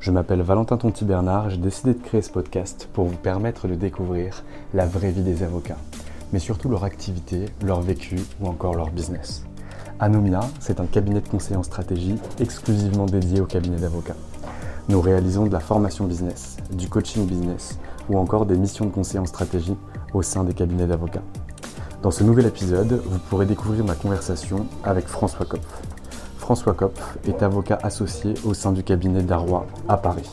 Je m'appelle Valentin Tonti Bernard j'ai décidé de créer ce podcast pour vous permettre de découvrir la vraie vie des avocats, mais surtout leur activité, leur vécu ou encore leur business. Anomia, c'est un cabinet de conseil en stratégie exclusivement dédié au cabinet d'avocats. Nous réalisons de la formation business, du coaching business ou encore des missions de conseil en stratégie au sein des cabinets d'avocats. Dans ce nouvel épisode, vous pourrez découvrir ma conversation avec François Kopf. François Kopf est avocat associé au sein du cabinet Darrois à Paris.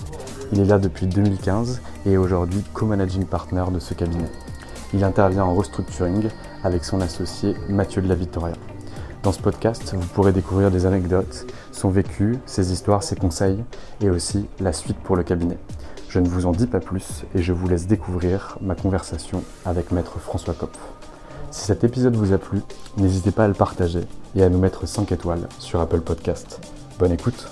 Il est là depuis 2015 et est aujourd'hui co-managing partner de ce cabinet. Il intervient en restructuring avec son associé Mathieu de la Victoria. Dans ce podcast, vous pourrez découvrir des anecdotes, son vécu, ses histoires, ses conseils et aussi la suite pour le cabinet. Je ne vous en dis pas plus et je vous laisse découvrir ma conversation avec maître François Kopf. Si cet épisode vous a plu, n'hésitez pas à le partager et à nous mettre 5 étoiles sur Apple Podcast. Bonne écoute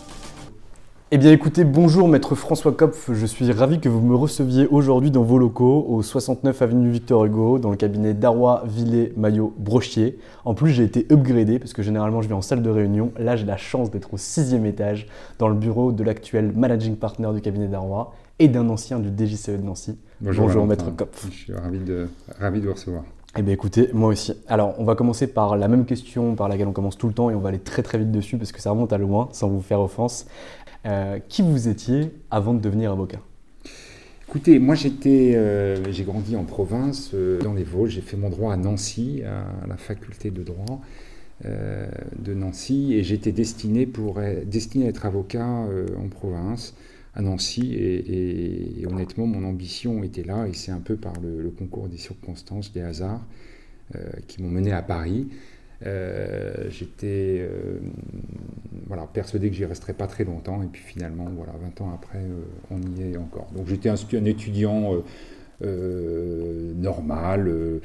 eh bien écoutez, bonjour maître François Kopf, je suis ravi que vous me receviez aujourd'hui dans vos locaux au 69 avenue Victor Hugo, dans le cabinet Darrois, Villet, Maillot, Brochier. En plus j'ai été upgradé parce que généralement je vais en salle de réunion, là j'ai la chance d'être au sixième étage dans le bureau de l'actuel managing partner du cabinet Darrois et d'un ancien du DJCE de Nancy. Bonjour, maître Kopf. Je suis ravi de, ravi de vous recevoir. Eh bien écoutez, moi aussi. Alors on va commencer par la même question par laquelle on commence tout le temps et on va aller très très vite dessus parce que ça remonte à loin sans vous faire offense. Euh, qui vous étiez avant de devenir avocat? Écoutez, moi j'étais, euh, j'ai grandi en province, euh, dans les Vosges. J'ai fait mon droit à Nancy, à la faculté de droit de Nancy, et j'étais destiné à être avocat en province à Nancy. Et, honnêtement, mon ambition était là, et c'est un peu par le, concours des circonstances, des hasards, euh, qui m'ont mené à Paris. Euh, j'étais euh, voilà, persuadé que j'y resterais pas très longtemps, et puis finalement, voilà, 20 ans après, on y est encore. Donc j'étais un, étudiant normal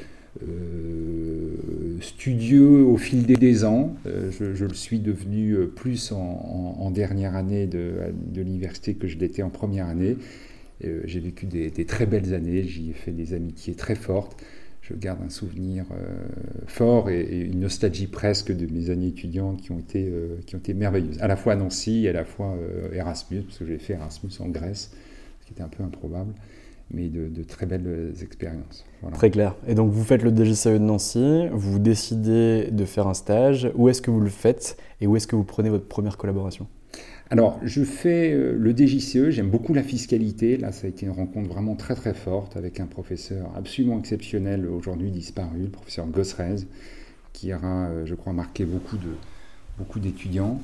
studieux au fil des, ans. Euh, je, le suis devenu euh, plus en, dernière année de, l'université que je l'étais en première année. J'ai vécu des, très belles années, j'y ai fait des amitiés très fortes. Je garde un souvenir fort et, une nostalgie presque de mes années étudiantes qui ont été, qui ont été merveilleuses. À la fois à Nancy et à la fois Erasmus, parce que j'ai fait Erasmus en Grèce, ce qui était un peu improbable mais de, très belles expériences. Très clair. Et donc vous faites le DGCE de Nancy, vous décidez de faire un stage. Où est-ce que vous le faites et où est-ce que vous prenez votre première collaboration? Alors, je fais euh, le DGCE, j'aime beaucoup la fiscalité. Là, ça a été une rencontre vraiment très très forte avec un professeur absolument exceptionnel, aujourd'hui disparu, le professeur Gossrez, qui aura, euh, je crois, marqué beaucoup de beaucoup d'étudiants.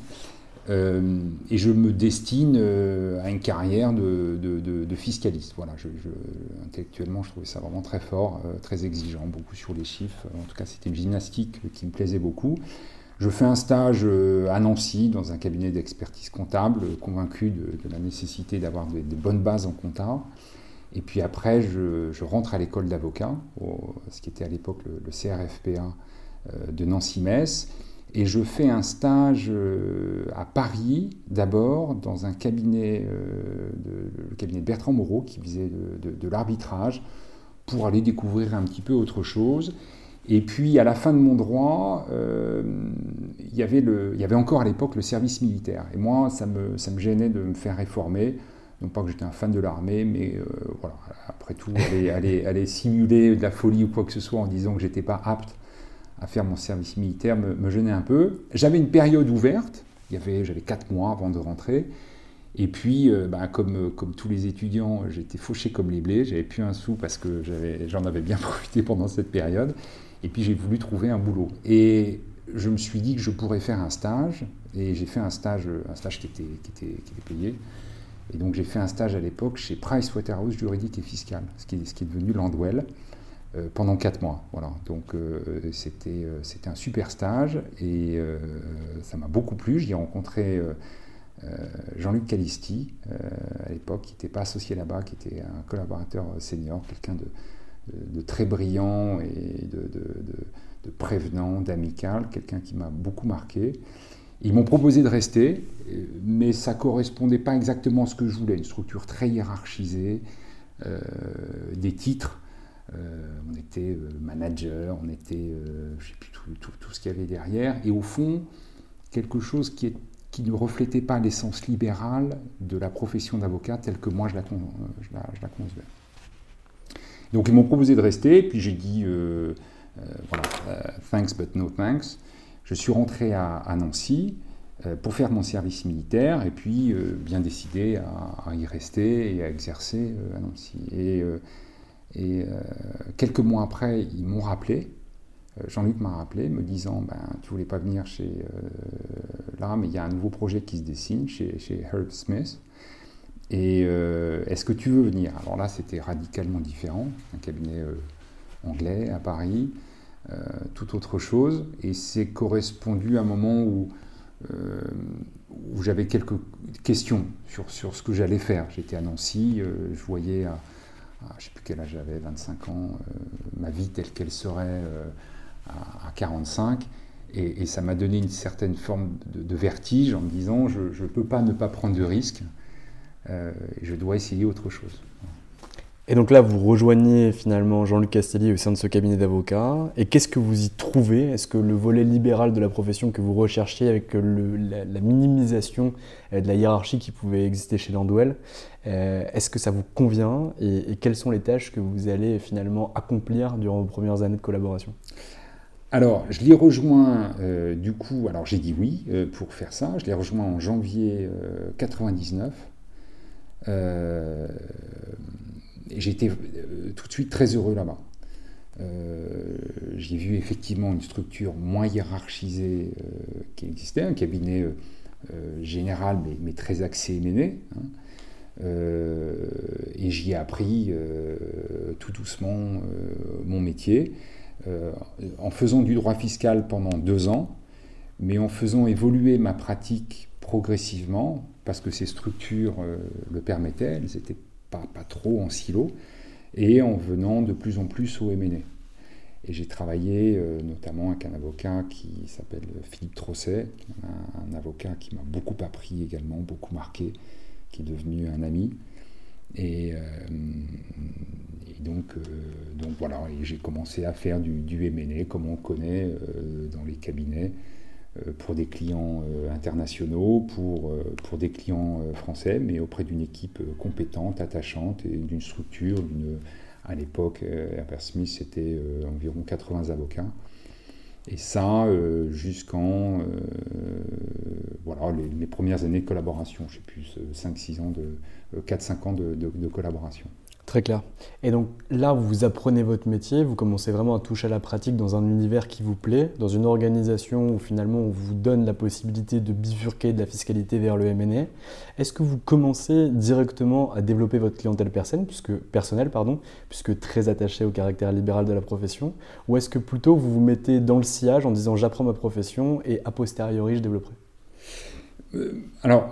Euh, et je me destine euh, à une carrière de, fiscaliste. Voilà, intellectuellement, je trouvais ça vraiment très fort, euh, très exigeant, beaucoup sur les chiffres. En tout cas, c'était une gymnastique qui me plaisait beaucoup. Je fais un stage à Nancy dans un cabinet d'expertise comptable, convaincu de, la nécessité d'avoir des, bonnes bases en compta. Et puis après, je, rentre à l'école d'avocat, ce qui était à l'époque le, CRFPA de Nancy-Metz. Et je fais un stage à Paris, d'abord, dans un cabinet, de, le cabinet de Bertrand Moreau, qui faisait de l'arbitrage, pour aller découvrir un petit peu autre chose. Et puis à la fin de mon droit, euh, il, y avait le, il y avait encore à l'époque le service militaire. Et moi, ça me, ça me gênait de me faire réformer. Non pas que j'étais un fan de l'armée, mais euh, voilà, après tout, aller, aller, aller, simuler de la folie ou quoi que ce soit en disant que j'étais pas apte à faire mon service militaire me, me gênait un peu. J'avais une période ouverte, j'avais quatre mois avant de rentrer. Et puis, euh, bah, comme, comme tous les étudiants, j'étais fauché comme les blés, j'avais plus un sou parce que j'en avais bien profité pendant cette période. Et puis j'ai voulu trouver un boulot. Et je me suis dit que je pourrais faire un stage. Et j'ai fait un stage, un stage qui était, qui était, qui était payé. Et donc j'ai fait un stage à l'époque chez Pricewaterhouse Juridique et Fiscal, ce qui ce qui est devenu Landwell, pendant quatre mois. Voilà. Donc euh, c'était, euh, c'était un super stage et ça m'a beaucoup plu. J'y ai rencontré Jean-Luc Calisti à l'époque, qui n'était pas associé là-bas, qui était un collaborateur senior, quelqu'un de, de, très brillant et de, de prévenant, d'amical, quelqu'un qui m'a beaucoup marqué. Ils m'ont proposé de rester, mais ça ne correspondait pas exactement à ce que je voulais, une structure très hiérarchisée, euh, des titres. Euh, on était euh, manager, on était, je sais plus, tout, ce qu'il y avait derrière, et au fond, quelque chose qui, ne reflétait pas l'essence libérale de la profession d'avocat telle que moi je la, je concevais. Donc ils m'ont proposé de rester, puis j'ai dit euh, euh, voilà, euh, thanks but no thanks. Je suis rentré à, Nancy pour faire mon service militaire et puis bien décidé à, y rester et à exercer à Nancy. Et quelques mois après, ils m'ont rappelé. Jean-Luc m'a rappelé, me disant ben, Tu voulais pas venir chez. là, mais il y a un nouveau projet qui se dessine chez, chez Herb Smith. Et euh, est-ce que tu veux venir? Alors là, c'était radicalement différent, un cabinet euh, anglais à Paris, euh, tout autre chose. Et c'est correspondu à un moment où, où j'avais quelques questions sur, sur ce que j'allais faire. J'étais à Nancy, je voyais, je ne sais plus quel âge j'avais, 25 ans, ma vie telle qu'elle serait à, 45. Et, ça m'a donné une certaine forme de, vertige en me disant je ne peux pas ne pas prendre de risques. Euh, je dois essayer autre chose. Et donc là, vous rejoignez finalement Jean-Luc Castelli au sein de ce cabinet d'avocats. Et qu'est-ce que vous y trouvez? Est-ce que le volet libéral de la profession que vous recherchiez avec la, minimisation euh, de la hiérarchie qui pouvait exister chez Landwell, euh, est-ce que ça vous convient et, quelles sont les tâches que vous allez finalement accomplir durant vos premières années de collaboration? Alors, je l'ai rejoint du coup, alors j'ai dit oui pour faire ça, je l'ai rejoint en janvier 99. Euh, J'étais euh, tout de suite très heureux là-bas. Euh, j'ai vu effectivement une structure moins hiérarchisée qui existait, un cabinet général mais, très axé. Hein. Et j'y ai appris tout doucement mon métier en faisant du droit fiscal pendant deux ans, mais en faisant évoluer ma pratique progressivement parce que ces structures euh, le permettaient, elles n'étaient pas, pas trop en silo, et en venant de plus en plus au MNE. Et j'ai travaillé euh, notamment avec un avocat qui s'appelle Philippe Trosset, un, avocat qui m'a beaucoup appris également, beaucoup marqué, qui est devenu un ami. Et, euh, donc, donc voilà, j'ai commencé à faire du, du comme on connaît dans les cabinets. Euh, pour des clients euh, internationaux, pour, euh, pour des clients français, mais auprès d'une équipe compétente, attachante et d'une structure. à l'époque, Herbert Smith, c'était environ 80 avocats. Et ça, jusqu'en voilà, les, mes premières années de collaboration, je sais plus, 5-6 ans de 4-5 ans de, de collaboration. Très clair. Et donc là, vous apprenez votre métier, vous commencez vraiment à toucher à la pratique dans un univers qui vous plaît, dans une organisation où finalement on vous donne la possibilité de bifurquer de la fiscalité vers le M&A. Est-ce que vous commencez directement à développer votre clientèle personnelle, puisque, personnelle, pardon, puisque très attaché au caractère libéral de la profession, ou est-ce que plutôt vous vous mettez dans le sillage en disant j'apprends ma profession et a posteriori je développerai? Euh, Alors,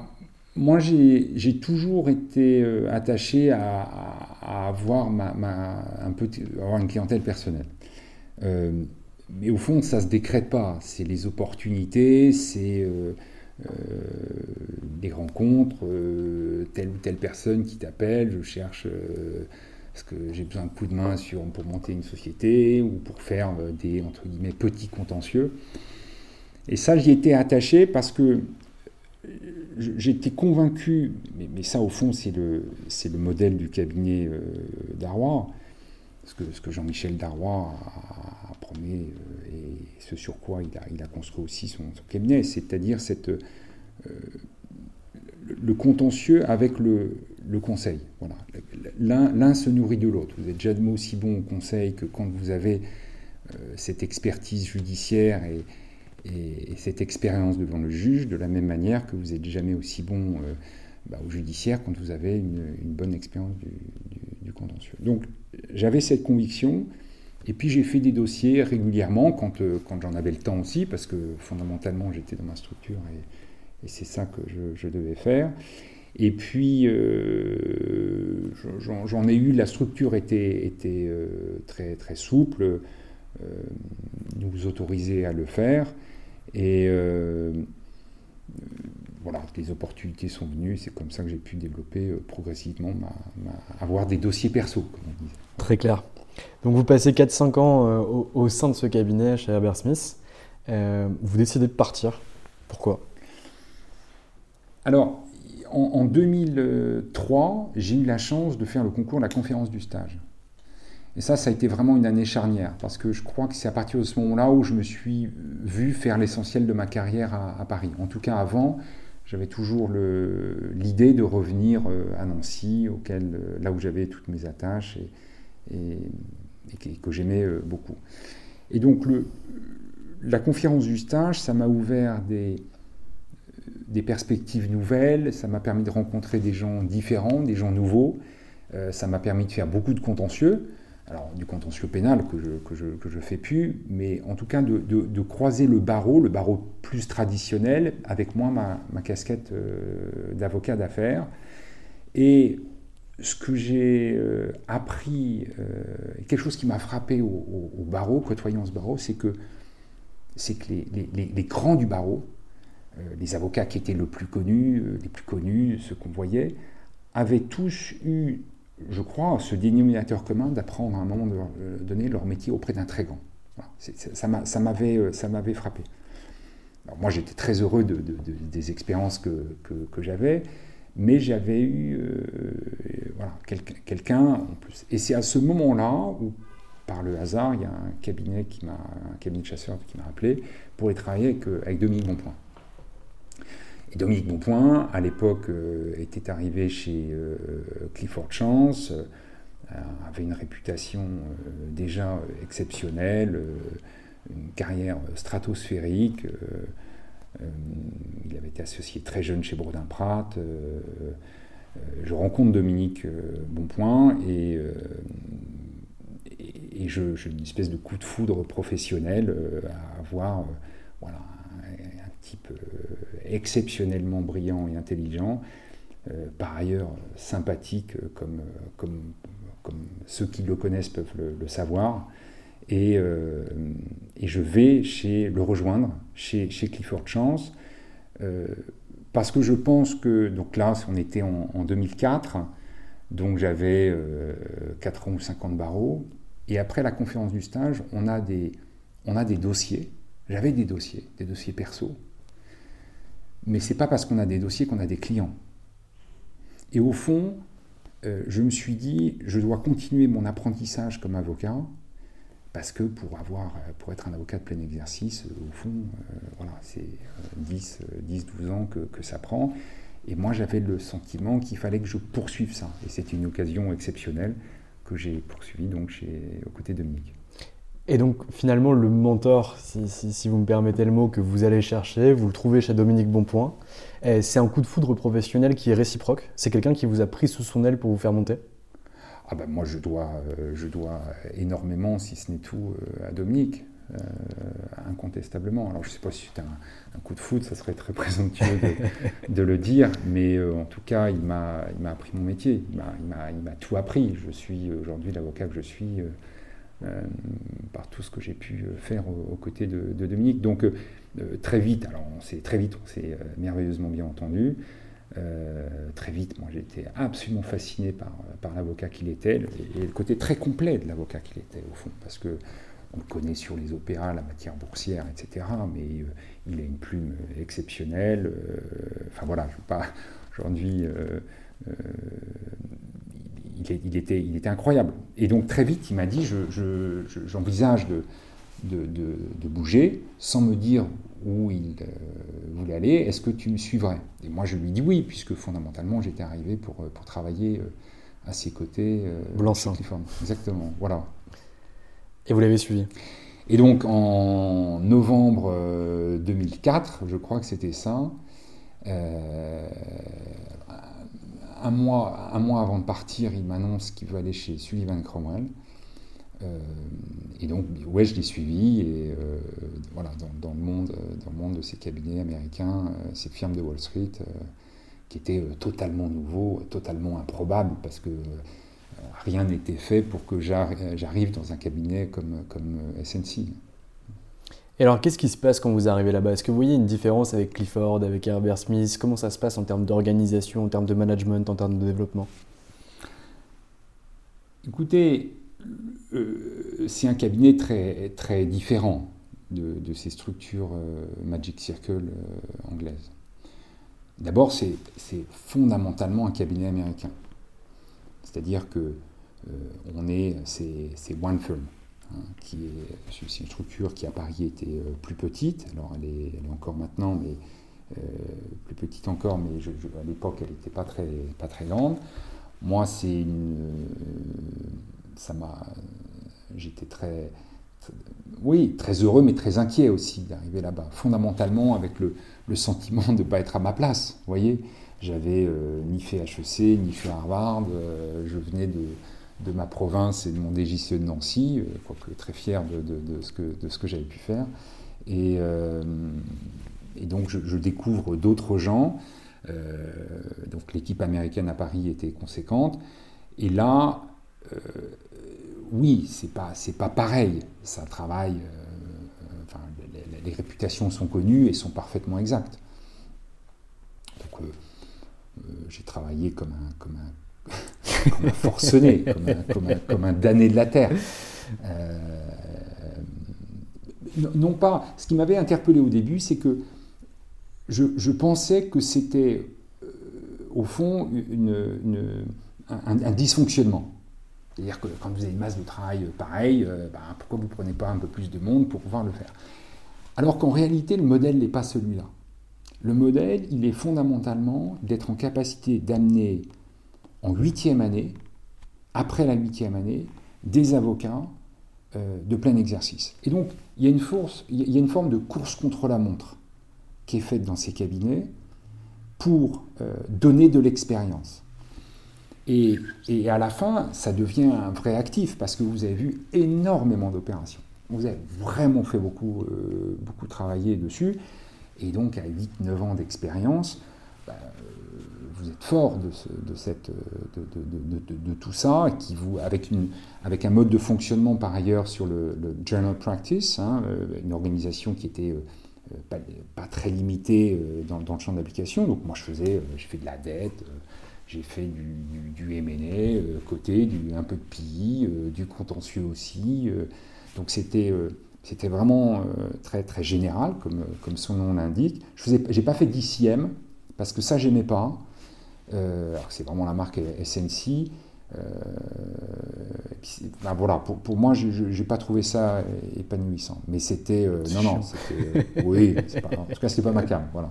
moi, j'ai toujours été euh, attaché à, avoir, ma, un avoir une clientèle personnelle. Euh, mais au fond, ça ne se décrète pas. C'est les opportunités, c'est des rencontres, telle ou telle personne qui t'appelle, je cherche parce que j'ai besoin de coup de main sur, pour monter une société ou pour faire des entre guillemets petits contentieux. Et ça, j'y étais attaché parce que j'étais convaincu, mais, ça au fond c'est le, le modèle du cabinet euh, Darrois, ce que, Jean-Michel Darrois a, promis euh, et ce sur quoi il a, construit aussi son, cabinet, c'est-à-dire euh, le contentieux avec le, le conseil. Voilà. L'un se nourrit de l'autre. Vous êtes jamais aussi bon au conseil que quand vous avez cette expertise judiciaire et, et, cette expérience devant le juge, de la même manière que vous n'êtes jamais aussi bon euh, bah, au judiciaire quand vous avez une, bonne expérience du, contentieux. Donc j'avais cette conviction, et puis j'ai fait des dossiers régulièrement quand, euh, quand j'en avais le temps aussi, parce que fondamentalement j'étais dans ma structure et, c'est ça que je, devais faire. Et puis, euh, j'en ai eu, la structure était, très, très souple, nous autorisait à le faire. Et euh, voilà, les opportunités sont venues, c'est comme ça que j'ai pu développer euh, progressivement, avoir des dossiers perso, comme on dit. Très clair. Donc vous passez 4-5 ans euh, au, sein de ce cabinet chez Herbert Smith. vous décidez de partir. Pourquoi? Alors, en, en 2003, j'ai eu la chance de faire le concours de la conférence du stage. Et ça, ça a été vraiment une année charnière, parce que je crois que c'est à partir de ce moment-là où je me suis vu faire l'essentiel de ma carrière à, Paris. En tout cas, avant, j'avais toujours l'idée de revenir euh, à Nancy, auquel, euh, là où j'avais toutes mes attaches et, que, j'aimais euh, beaucoup. Et donc, la conférence du stage, ça m'a ouvert des perspectives nouvelles, ça m'a permis de rencontrer des gens différents, des gens nouveaux, ça m'a permis de faire beaucoup de contentieux alors du contentieux pénal que je, que je, que je fais plus, mais en tout cas de, de, croiser le barreau, le barreau plus traditionnel, avec moi ma, ma casquette euh, d'avocat d'affaires. Et ce que j'ai euh, appris, euh, quelque chose qui m'a frappé au, barreau, côtoyant ce barreau, c'est que, c'est que les, les, les, grands du barreau, les avocats qui étaient le plus connus, les plus connus, ceux qu'on voyait, avaient tous eu je crois, ce dénominateur commun d'apprendre à un moment euh, donné leur métier auprès d'un très grand. ça m'avait frappé. moi, j'étais très heureux de, des expériences que, que, j'avais, mais j'avais eu euh, voilà, quelqu'un en plus. Et c'est à ce moment-là où, par le hasard, il y a un cabinet, qui un cabinet de chasseurs qui m'a appelé pour y travailler avec, euh, avec Dominique Bonpoint. Dominique Bonpoint, à l'époque, euh, était arrivé chez euh, Clifford Chance, euh, avait une réputation déjà exceptionnelle, une carrière stratosphérique. il avait été associé très jeune chez Brodin Pratt. je rencontre Dominique Bonpoint et, et, je, j'ai une espèce de coup de foudre professionnel à avoir voilà, type exceptionnellement brillant et intelligent, euh, par ailleurs sympathique euh, comme, euh, comme, comme, ceux qui le connaissent peuvent le, savoir. Et, et, je vais chez, le rejoindre chez, chez Clifford Chance parce que je pense que, donc là, on était en, 2004, donc j'avais 4 ans ou 50 barreaux, et après la conférence du stage, on a des, on a des dossiers, j'avais des dossiers, des dossiers perso, mais ce n'est pas parce qu'on a des dossiers qu'on a des clients. Et au fond, euh, je me suis dit, je dois continuer mon apprentissage comme avocat, parce que pour, avoir, pour être un avocat de plein exercice, euh, au fond, euh, voilà, c'est 10, 10, 12 ans que, que ça prend. Et moi, j'avais le sentiment qu'il fallait que je poursuive ça. Et c'était une occasion exceptionnelle que j'ai poursuivie donc chez, aux côtés de Dominique. Et donc finalement, le mentor, si, vous me permettez le mot, que vous allez chercher, vous le trouvez chez Dominique Bonpoint. C'est un coup de foudre professionnel qui est réciproque. C'est quelqu'un qui vous a pris sous son aile pour vous faire monter ah ben moi, je dois, euh, je dois énormément, si ce n'est tout, euh, à Dominique. Euh, incontestablement. Alors je ne sais pas si c'est un, coup de foudre, ça serait très présomptueux de le dire, mais en tout cas, il m'a appris mon métier, il m'a tout appris. Je suis aujourd'hui l'avocat que je suis par tout ce que j'ai pu faire aux, côtés de, Dominique. Donc très vite, alors on s'est très vite, on s'est merveilleusement bien entendu. très vite, moi été absolument fasciné par, par l'avocat qu'il était et, le côté très complet de l'avocat qu'il était au fond, parce que on le connaît sur les opéras, la matière boursière, etc. Mais il a une plume exceptionnelle. enfin voilà, je ne veux pas aujourd'hui il, était, il était incroyable. Et donc très vite, il m'a dit, j'envisage de, de, bouger sans me dire où il euh, voulait aller, est-ce que tu me suivrais? Et moi, je lui dis oui, puisque fondamentalement, j'étais arrivé pour, euh, pour travailler euh, à ses côtés. Blanchant. Exactement, voilà. Et vous l'avez suivi? Et donc, en novembre 2004, je crois que c'était ça, un mois, un mois avant de partir, il m'annonce qu'il veut aller chez Sullivan Cromwell. Euh, et donc, ouais, je l'ai suivi. Et euh, voilà, dans, le monde, dans le monde de ces cabinets américains, euh, ces firmes de Wall Street, qui étaient totalement nouveaux, totalement improbables, parce que rien n'était fait pour que j'arrive dans un cabinet comme, comme SNC. Et alors, qu'est-ce qui se passe quand vous arrivez là-bas? Est-ce que vous voyez une différence avec Clifford, avec Herbert Smith? Comment ça se passe en termes d'organisation, en termes de management, en termes de développement? Écoutez, euh, c'est un cabinet très, très différent de, ces structures euh, Magic Circle euh, anglaises. D'abord, c'est fondamentalement un cabinet américain. C'est-à-dire que on est, c'est one firm. Hein, qui est, une structure qui à Paris était euh, plus petite, alors elle est, encore maintenant, mais euh, plus petite encore, mais à l'époque elle n'était pas très, pas très grande. Moi, c'est euh, ça m'a, j'étais très, oui, très heureux, mais très inquiet aussi d'arriver là-bas. Fondamentalement, avec le, le sentiment de ne pas être à ma place. Vous voyez, j'avais ni fait HEC, ni fait Harvard. je venais de, de ma province et de mon DJCE de Nancy, euh, quoique très fier de, ce que, j'avais pu faire. Et, euh, donc je, découvre d'autres gens. Euh, donc l'équipe américaine à Paris était conséquente. Et là, oui, c'est pas pas pareil. Ça travaille. les, réputations sont connues et sont parfaitement exactes. Donc j'ai travaillé comme un comme un forcené, comme un, damné de la terre. Euh, non pas. Ce qui m'avait interpellé au début, c'est que je, pensais que c'était, euh, au fond, un, dysfonctionnement. C'est-à-dire que quand vous avez une masse de travail pareille, euh, ben, pourquoi vous ne prenez pas un peu plus de monde pour pouvoir le faire? Alors qu'en réalité, le modèle n'est pas celui-là. Le modèle, il est fondamentalement d'être en capacité d'amener en huitième année, après la huitième année, des avocats euh, de plein exercice. Et donc, il y, a une force, il y a une forme de course contre la montre qui est faite dans ces cabinets pour euh, donner de l'expérience. Et, à la fin, ça devient un vrai actif parce que vous avez vu énormément d'opérations. Vous avez vraiment fait beaucoup, euh, beaucoup travailler dessus. Et donc, à 8-9 ans d'expérience, bah, vous êtes fort de, cette, de, tout ça, avec, un mode de fonctionnement par ailleurs sur le, journal practice, hein, euh, une organisation qui était euh, pas, très limitée euh, dans, le champ d'application. Donc moi je faisais, j'ai fait de la dette, j'ai fait du, du, côté, du, un peu de PI, du contentieux aussi. donc c'était vraiment très très général comme, comme son nom l'indique. Je n'ai pas fait d'ICM parce que ça j'aimais pas. Euh, c'est vraiment la marque SNC. Euh, ben voilà, pour, pour moi, je n'ai pas trouvé ça épanouissant. Mais c'était. Euh, non, non, c'était. oui, pas, en tout cas, c'était pas ma cam. Voilà.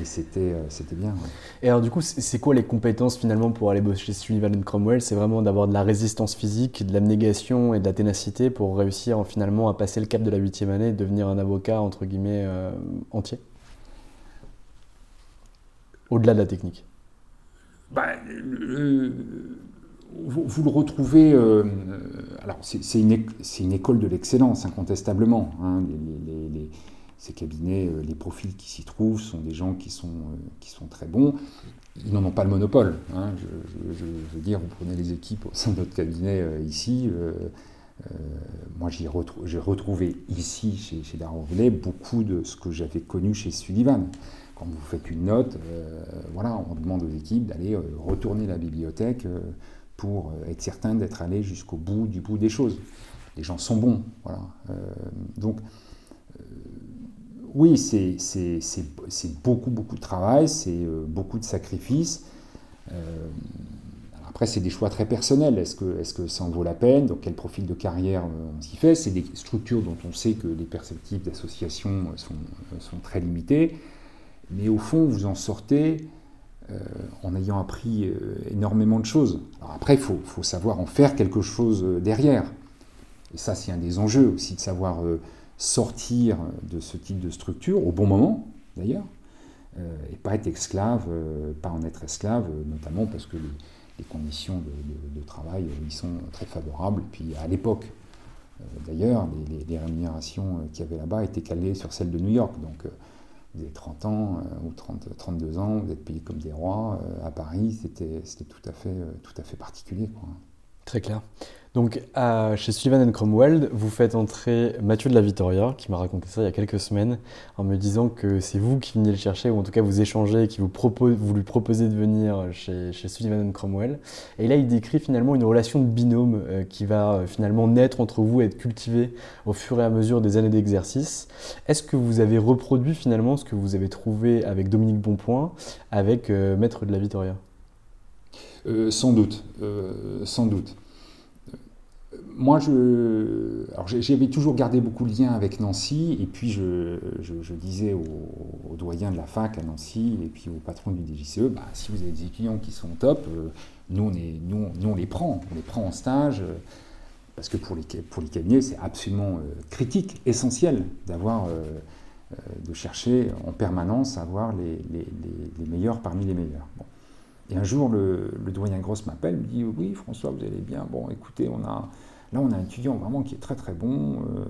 Et c'était, c'était bien. Et alors, du coup, c'est quoi les compétences finalement pour aller bosser chez Sullivan Cromwell? C'est vraiment d'avoir de la résistance physique, de l'abnégation et de la ténacité pour réussir finalement à passer le cap de la huitième année et devenir un avocat, entre guillemets, entier? Au-delà de la technique bah, vous, le retrouvez. Euh, alors, c'est une, école de l'excellence, incontestablement. Hein, ces cabinets, euh, les profils qui s'y trouvent sont des gens qui sont, euh, très bons. Ils n'en ont pas le monopole. Hein, je, veux dire, vous prenez les équipes au sein de notre cabinet ici. moi, j'ai retrouvé ici, chez, chez beaucoup de ce que j'avais connu chez Sullivan. Quand vous faites une note, voilà, on demande aux équipes d'aller retourner la bibliothèque pour être certain d'être allé jusqu'au bout du bout des choses. Les gens sont bons, voilà. donc, oui, c'est beaucoup, beaucoup de travail, c'est euh, beaucoup de sacrifices. Euh, après, c'est des choix très personnels. Est-ce que, est que ça en vaut la peine? Donc, quel profil de carrière euh, on s'y fait? C'est des structures dont on sait que les perspectives d'association sont, sont, très limitées. Mais au fond, vous en sortez en ayant appris énormément de choses. Alors après, il faut, savoir en faire quelque chose derrière. Et ça, c'est un des enjeux aussi de savoir sortir de ce type de structure, au bon moment d'ailleurs, euh, et pas être esclave, euh, pas en être esclave, notamment parce que les, conditions de, travail euh, y sont très favorables. Et puis à l'époque, d'ailleurs, les, rémunérations qu'il y avait là-bas étaient calées sur celles de New York. Donc avez 30 ans ou 30, 32 ans, vous êtes payé comme des rois. à Paris, c'était tout, à fait, tout à fait particulier. Quoi. Très clair. Donc, chez Sullivan Cromwell, vous faites entrer Mathieu de la Vittoria, qui m'a raconté ça il y a quelques semaines, en me disant que c'est vous qui veniez le chercher, ou en tout cas vous échangez, qui vous, vous lui proposez de venir chez, chez Sullivan Cromwell. Et là, il décrit finalement une relation de binôme euh, qui va euh, finalement naître entre vous et être cultivée au fur et à mesure des années d'exercice. Est-ce que vous avez reproduit finalement ce que vous avez trouvé avec Dominique Bonpoint, avec euh, Maître de la Vittoria? Sans doute, sans doute moi, je, j'avais toujours gardé beaucoup de liens avec Nancy, et puis je, disais aux, doyens de la fac à Nancy, et puis au patron du DGCE, bah, si vous avez des étudiants qui sont top, euh, nous, on les prend, on les prend en stage, euh, parce que pour les, pour les cabinets, c'est absolument euh, critique, essentiel d'avoir, de chercher en permanence à avoir les, meilleurs parmi les meilleurs. Et un jour, le, doyen Grosse m'appelle, me dit Oui, François, vous allez bien Bon, écoutez, Là, on a un étudiant vraiment qui est très très bon. Euh,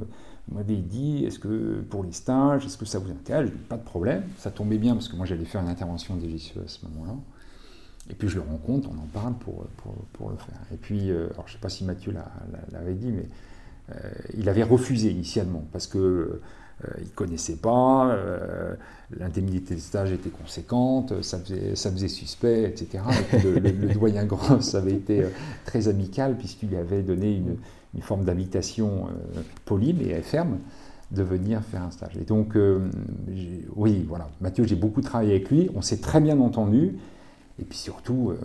vous dit, est-ce que pour les stages, est-ce que ça vous intéresse? Je dis, pas de problème. Ça tombait bien parce que moi, j'allais faire une intervention de JCE à ce moment-là. Et puis je le rencontre, on en parle pour, pour, le faire. Et puis, euh, alors je ne sais pas si Mathieu l'avait dit, mais euh, il avait refusé initialement parce que il ne connaissait pas, l'indemnité de stage était conséquente, ça faisait, ça faisait suspect, etc. le, le, doyen Gross avait été très amical puisqu'il lui avait donné une, une forme d'invitation euh, polie mais ferme de venir faire un stage. Et donc, euh, oui, voilà, Mathieu, j'ai beaucoup travaillé avec lui, on s'est très bien entendu, et puis surtout, euh,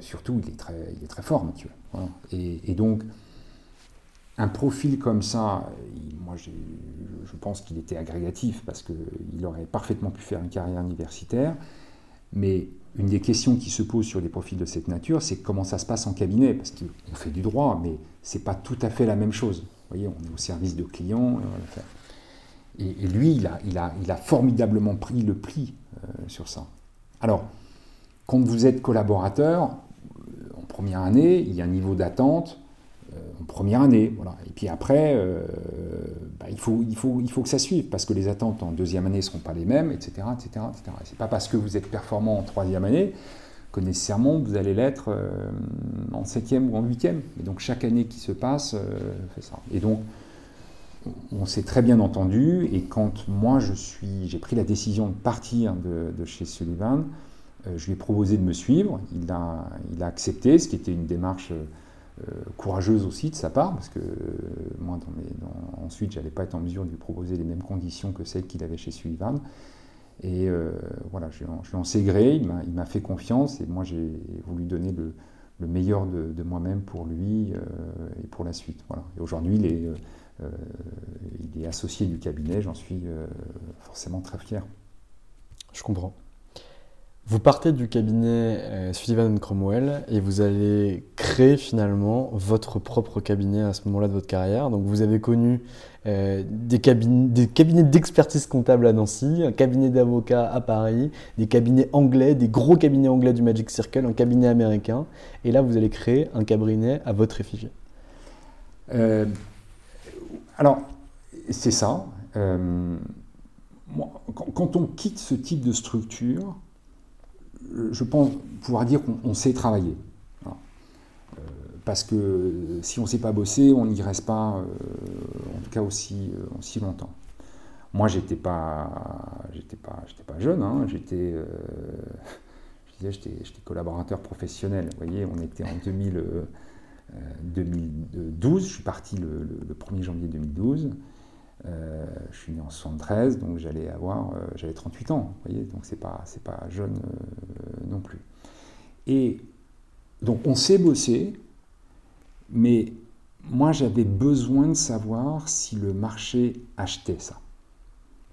surtout il, est très, il est très fort, Mathieu. Et, donc, un profil comme ça, moi je pense qu'il était agrégatif parce qu'il aurait parfaitement pu faire une carrière universitaire, mais une des questions qui se posent sur des profils de cette nature, c'est comment ça se passe en cabinet, parce qu'on fait du droit, mais c'est pas tout à fait la même chose. Vous voyez, on est au service de clients. Euh, et, lui, il a, il, a, il a, formidablement pris le pli euh, sur ça. Alors, quand vous êtes collaborateur, euh, en première année, il y a un niveau d'attente en première année. Voilà. Et puis après, bah, il, faut, il, faut, il faut que ça suive, parce que les attentes en deuxième année ne seront pas les mêmes, etc. etc., etc. C'est pas parce que vous êtes performant en troisième année que nécessairement vous allez l'être euh, en septième ou en huitième. Et donc chaque année qui se passe euh, fait ça. Et donc on s'est très bien entendu. Et quand moi j'ai pris la décision de partir de, chez Sullivan, euh, je lui ai proposé de me suivre. Il a, il a accepté, ce qui était une démarche courageuse aussi de sa part, parce que moi, dans mes, dans, ensuite, j'allais pas être en mesure de lui proposer les mêmes conditions que celles qu'il avait chez Sullivan. Et euh, voilà, je lui en sais gré, il m'a fait confiance et moi j'ai voulu donner le, meilleur de, moi-même pour lui euh, et pour la suite. Voilà. Et aujourd'hui, euh, il est associé du cabinet, j'en suis forcément très fier. Je comprends. Vous partez du cabinet euh, Sullivan Cromwell et vous allez créer finalement votre propre cabinet à ce moment-là de votre carrière. Donc vous avez connu euh, des, cabinets, d'expertise comptable à Nancy, un cabinet d'avocats à Paris, des cabinets anglais, des gros cabinets anglais du Magic Circle, un cabinet américain. Et là, vous allez créer un cabinet à votre effigie. Euh, alors, c'est ça. quand on quitte ce type de structure, je pense pouvoir dire qu'on sait travailler. Euh, parce que si on ne sait pas bosser, on n'y reste pas, en tout cas aussi, aussi longtemps. Moi, j'étais pas, pas, pas jeune. Hein. j'étais, collaborateur professionnel. Vous voyez, on était en 2000, 2012. Je suis parti le, le 1er janvier 2012. Euh, je suis né en 73, donc j'allais avoir, euh, j'avais 38 ans, vous voyez, donc c'est pas, c'est pas jeune euh, non plus. Et donc on sait bosser, mais moi j'avais besoin de savoir si le marché achetait ça.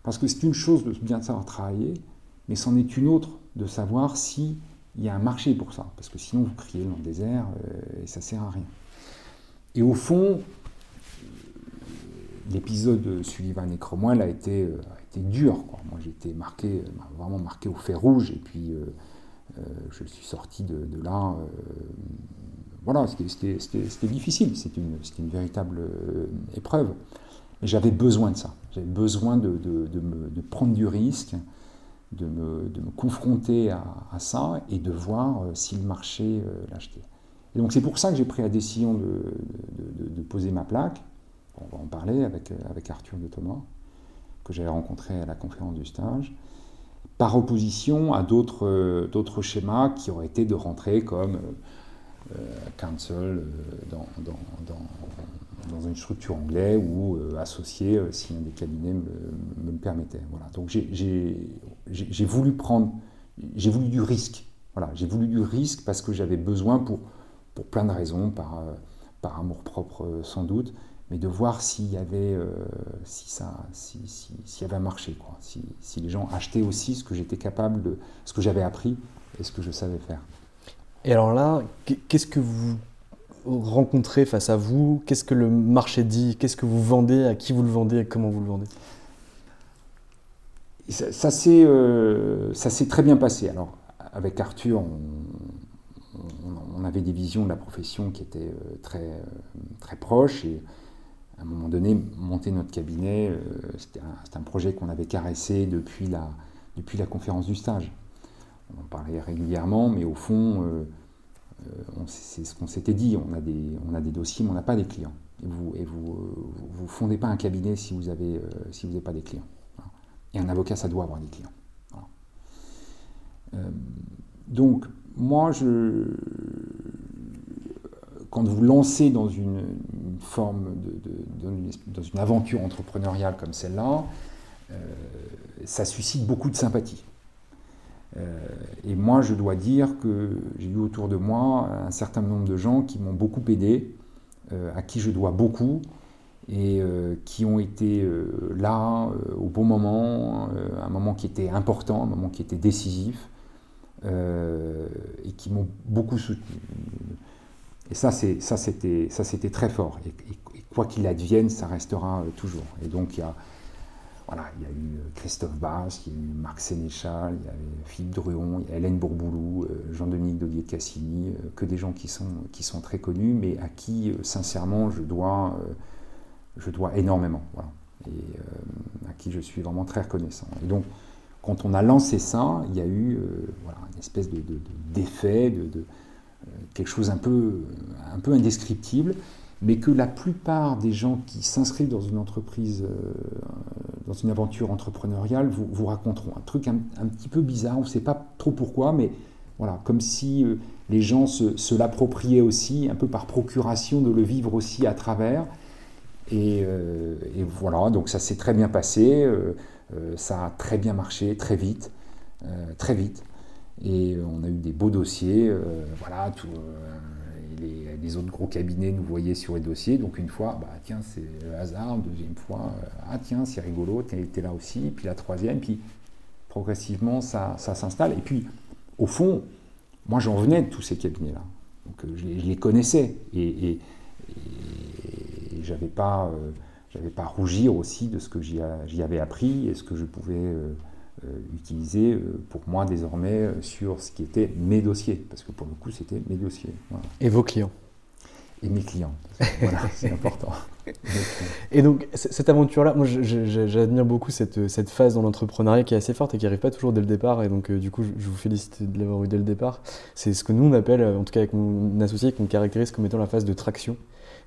Parce que c'est une chose de bien savoir travailler, mais c'en est une autre de savoir si il y a un marché pour ça, parce que sinon vous criez dans le désert et ça sert à rien. Et au fond, l'épisode de Sullivan et Cromwell a été, euh, dur. Moi, j'ai été marqué, euh, vraiment marqué au fer rouge, et puis euh, je suis sorti de, là. voilà, c'était difficile, c'était une, véritable épreuve. J'avais besoin de ça. J'avais besoin de, prendre du risque, de me, me confronter à, à, ça et de voir si le marché l'achetait. Et donc c'est pour ça que j'ai pris la décision de, poser ma plaque on va en parler avec, euh, Arthur de Thomas, que j'avais rencontré à la conférence du stage, par opposition à d'autres euh, schémas qui auraient été de rentrer comme euh, counsel dans, dans, une structure anglaise ou associé si un des cabinets me, le permettait. Voilà. Donc j'ai voulu prendre, j'ai voulu du risque. Voilà, j'ai voulu du risque parce que j'avais besoin pour, plein de raisons, par amour propre sans doute, mais de voir s'il y avait, euh, si ça, s'il si, y avait un marché, quoi. Si, si, les gens achetaient aussi ce que j'étais capable de, ce que j'avais appris et ce que je savais faire. Et alors là, qu'est-ce que vous rencontrez face à vous? Qu'est-ce que le marché dit? Qu'est-ce que vous vendez? À qui vous le vendez? Et comment vous le vendez? Ça, ça s'est euh, très bien passé. Alors, avec Arthur, on, on, avait des visions de la profession qui étaient euh, très, très proches et à un moment donné, monter notre cabinet, euh, c'était un, projet qu'on avait caressé depuis la, conférence du stage. On en parlait régulièrement, mais au fond, euh, euh, c'est ce qu'on s'était dit, on a, des, dossiers, mais on n'a pas des clients. Et vous ne fondez pas un cabinet si vous n'avez pas des clients. Et un avocat, ça doit avoir des clients. donc, moi, je, quand vous lancez dans une, forme de, dans une aventure entrepreneuriale comme celle-là, euh, ça suscite beaucoup de sympathie. Euh, et moi, je dois dire que j'ai eu autour de moi un certain nombre de gens qui m'ont beaucoup aidé, euh, à qui je dois beaucoup, et qui ont été là au bon moment, un moment qui était important, un moment qui était décisif, et qui m'ont beaucoup soutenu. Et ça, ça c'était très fort. Et, quoi qu'il advienne, ça restera euh, toujours. Et donc, il y a, voilà, il y a eu euh, Christophe Bass, il y a eu Marc Sénéchal, il y avait Philippe Druon, il y a Hélène Bourboulou, euh, Jean-Dominique Dodier Cassini, que des gens qui sont, qui sont très connus, mais à qui, sincèrement, je dois, je dois énormément. Et à qui je suis vraiment très reconnaissant. Et donc, quand on a lancé ça, il y a eu voilà, une espèce d'effet, de, de quelque chose un peu, un peu indescriptible, mais que la plupart des gens qui s'inscrivent dans une entreprise, euh, dans une aventure entrepreneuriale, vous, vous raconteront un truc un, petit peu bizarre, on ne sait pas trop pourquoi, mais voilà, comme si euh, les gens se, l'appropriaient aussi, un peu par procuration, de le vivre aussi à travers. Et, euh, et voilà, donc ça s'est très bien passé, ça a très bien marché, très vite, très vite. Et on a eu des beaux dossiers, euh, voilà, tout, euh, les, autres gros cabinets nous voyaient sur les dossiers. Donc une fois, bah, tiens, c'est le hasard. Deuxième fois, euh, ah tiens, c'est rigolo, tu es là aussi. Puis la troisième, puis progressivement, ça, ça s'installe. Et puis, au fond, moi, j'en venais de tous ces cabinets-là. Donc je les, connaissais. Et, et, j'avais pas, j'avais pas à rougir aussi de ce que j'y avais appris et ce que je pouvais euh, utilisé euh, pour moi désormais euh, sur ce qui était mes dossiers, parce que pour le coup c'était mes dossiers. Et vos clients et mes clients. Voilà, c'est important. Et donc, cette aventure-là, moi j'admire beaucoup cette, cette, phase dans l'entrepreneuriat qui est assez forte et qui n'arrive pas toujours dès le départ. Et donc, euh, du coup, je, vous félicite de l'avoir eu dès le départ. C'est ce que nous on appelle, en tout cas avec mon associé, qu'on caractérise comme étant la phase de traction.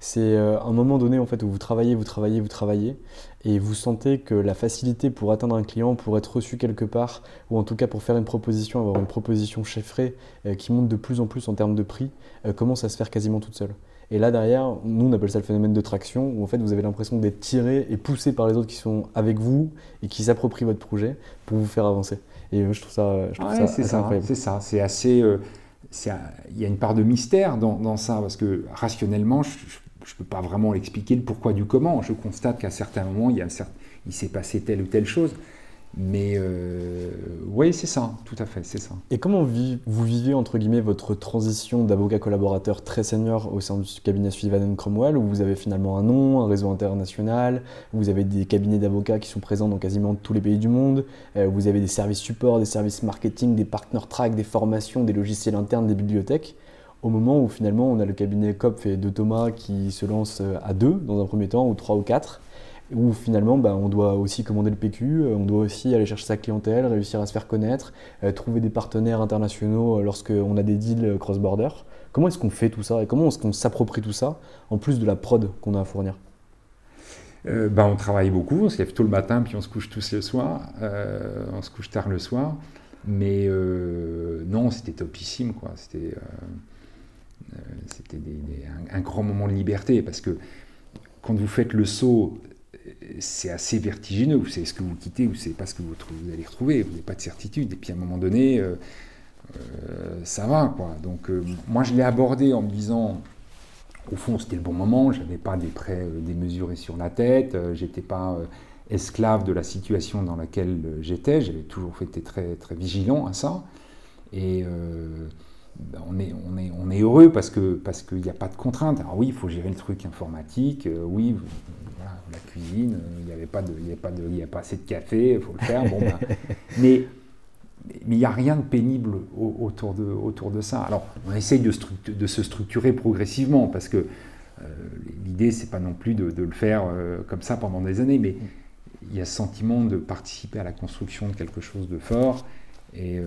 C'est euh, un moment donné en fait où vous travaillez, vous travaillez, vous travaillez, et vous sentez que la facilité pour atteindre un client, pour être reçu quelque part, ou en tout cas pour faire une proposition, avoir une proposition chiffrée euh, qui monte de plus en plus en termes de prix, commence à se faire quasiment toute seule. Et là derrière, nous on appelle ça le phénomène de traction, où en fait vous avez l'impression d'être tiré et poussé par les autres qui sont avec vous et qui s'approprient votre projet pour vous faire avancer. Et je trouve ça, je trouve ça c'est ça, C'est ça, c'est assez. Euh, il y a une part de mystère dans, dans ça, parce que rationnellement, je ne peux pas vraiment l'expliquer le pourquoi du comment. Je constate qu'à certains moments, il, il s'est passé telle ou telle chose. Mais euh, oui, c'est ça, tout à fait, c'est ça. Et comment vous vivez, entre guillemets, votre transition d'avocat collaborateur très senior au sein du cabinet Sullivan Cromwell, où vous avez finalement un nom, un réseau international, vous avez des cabinets d'avocats qui sont présents dans quasiment tous les pays du monde, euh, vous avez des services support, des services marketing, des partner track, des formations, des logiciels internes, des bibliothèques au moment où finalement on a le cabinet COP et de Thomas qui se lance euh, à deux dans un premier temps, ou trois ou quatre, où finalement bah, on doit aussi commander le PQ, euh, on doit aussi aller chercher sa clientèle, réussir à se faire connaître, euh, trouver des partenaires internationaux euh, lorsqu'on a des deals cross-border. Comment est-ce qu'on fait tout ça et comment est-ce qu'on s'approprie tout ça en plus de la prod qu'on a à fournir? Bah, on travaille beaucoup, on se lève tôt le matin puis on se couche tous le soir, on se couche tard le soir, mais non c'était topissime quoi, c'était c'était un, grand moment de liberté parce que quand vous faites le saut c'est assez vertigineux. Vous savez ce que vous quittez, vous ne savez pas ce que vous, allez retrouver, vous n'avez pas de certitude. Et puis à un moment donné, euh, euh, ça va. Quoi. Donc euh, moi, je l'ai abordé en me disant, au fond, c'était le bon moment, je n'avais pas des prêts démesurés sur la tête, j'étais pas esclave de la situation dans laquelle j'étais, j'avais toujours été très, très vigilant à ça. Et on est, on, est, on est heureux parce qu'il parce qu'il n'y a pas de contraintes. Alors oui, il faut gérer le truc informatique, oui, la cuisine, euh, il n'y avait pas de, il y pas de, il y a pas assez de café, il faut le faire. Bon, ben, mais mais il n'y a rien de pénible autour de, autour de ça. Alors, on essaye de, de se structurer progressivement parce que euh, l'idée, c'est pas non plus de, le faire euh, comme ça pendant des années, mais il y a ce sentiment de participer à la construction de quelque chose de fort. Et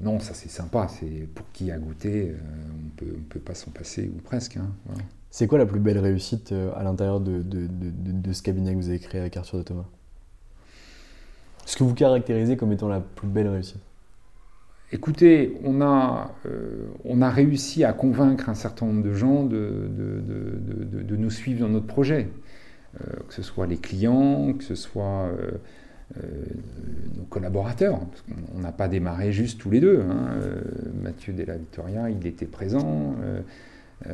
non, ça c'est sympa. C'est pour qui a goûté, on peut, ne peut pas s'en passer ou presque. Hein, c'est quoi la plus belle réussite euh, à l'intérieur de, ce cabinet que vous avez créé avec Arthur de Thomas? Ce que vous caractérisez comme étant la plus belle réussite? Écoutez, on a, euh, on a réussi à convaincre un certain nombre de gens de, de nous suivre dans notre projet. Euh, que ce soit les clients, que ce soit nos collaborateurs. on n'a pas démarré juste tous les deux. Hein. Mathieu Della Victoria, il était présent. Euh,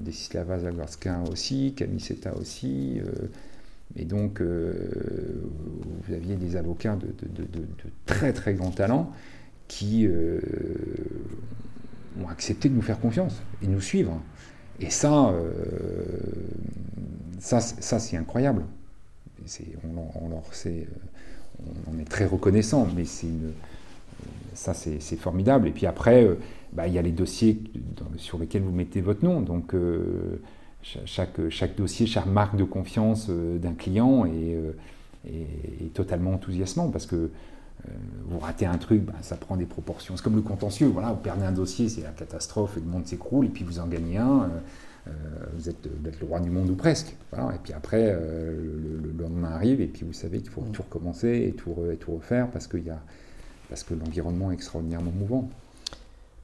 Desislava Zagorska aussi, Camiseta aussi. Euh, et donc, euh, vous aviez des avocats de, très très grand talent qui ont accepté de nous faire confiance et nous suivre. Et ça, ça c'est incroyable. On, leur on, est très reconnaissant, mais c'est ça c'est formidable. Et puis après, bah, il y a les dossiers sur lesquels vous mettez votre nom. Donc euh, chaque, dossier, chaque marque de confiance euh, d'un client euh, est, totalement enthousiasmant parce que vous ratez un truc, bah, ça prend des proportions. C'est comme le contentieux, voilà, vous perdez un dossier, c'est la catastrophe, le monde s'écroule, et puis vous en gagnez un, vous, êtes, le roi du monde ou presque. Et puis après, le, lendemain arrive, et puis vous savez qu'il faut tout recommencer et tout, et tout refaire parce, y a, parce que l'environnement est extraordinairement mouvant.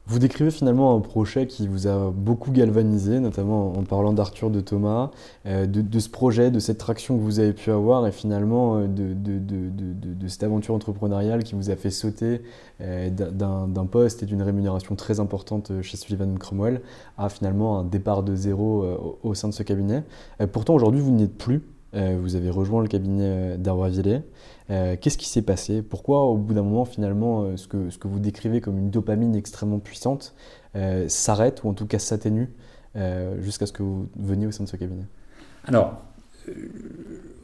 Vous décrivez finalement un projet qui vous a beaucoup galvanisé, notamment en parlant d'Arthur de Thomas, euh, de, ce projet, de cette traction que vous avez pu avoir et finalement euh, de, cette aventure entrepreneuriale qui vous a fait sauter euh, d'un poste et d'une rémunération très importante chez Sullivan Cromwell à finalement un départ de zéro au sein de ce cabinet. pourtant aujourd'hui vous n'y êtes plus, vous avez rejoint le cabinet d'Arbois-Villet. Euh, qu'est-ce qui s'est passé? Pourquoi, au bout d'un moment, finalement, euh, ce, que, vous décrivez comme une dopamine extrêmement puissante euh, s'arrête, ou en tout cas s'atténue, jusqu'à ce que vous veniez au sein de ce cabinet? Alors,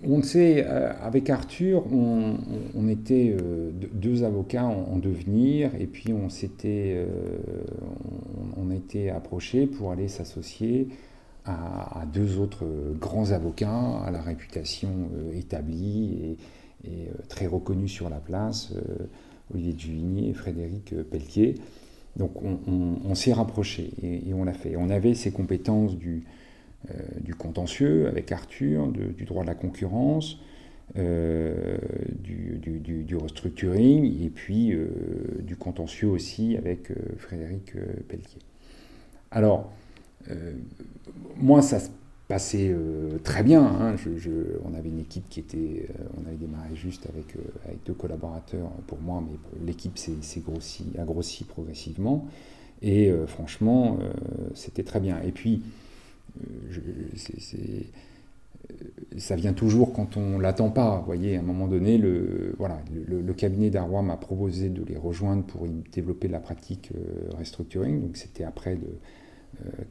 on sait, avec Arthur, on, était deux avocats en, devenir, et puis on s'était, on, a été approché pour aller s'associer à, deux autres grands avocats à la réputation établie et, très reconnus sur la place, Olivier Juvigny et Frédéric Pelletier. Donc on, s'est rapproché et, on l'a fait. On avait ces compétences du, euh, du contentieux avec Arthur, du droit de la concurrence, euh, du, restructuring et puis euh, du contentieux aussi avec Frédéric Pelletier. Alors, moi, ça se passait très bien. Hein. on avait une équipe qui était. on avait démarré juste avec, avec deux collaborateurs pour moi, mais l'équipe s'est grossi, a grossi progressivement. Et franchement, c'était très bien. Et puis, euh, ça vient toujours quand on l'attend pas. Vous voyez, à un moment donné, le, cabinet d'Arrois m'a proposé de les rejoindre pour y développer la pratique euh, restructuring. Donc c'était après de,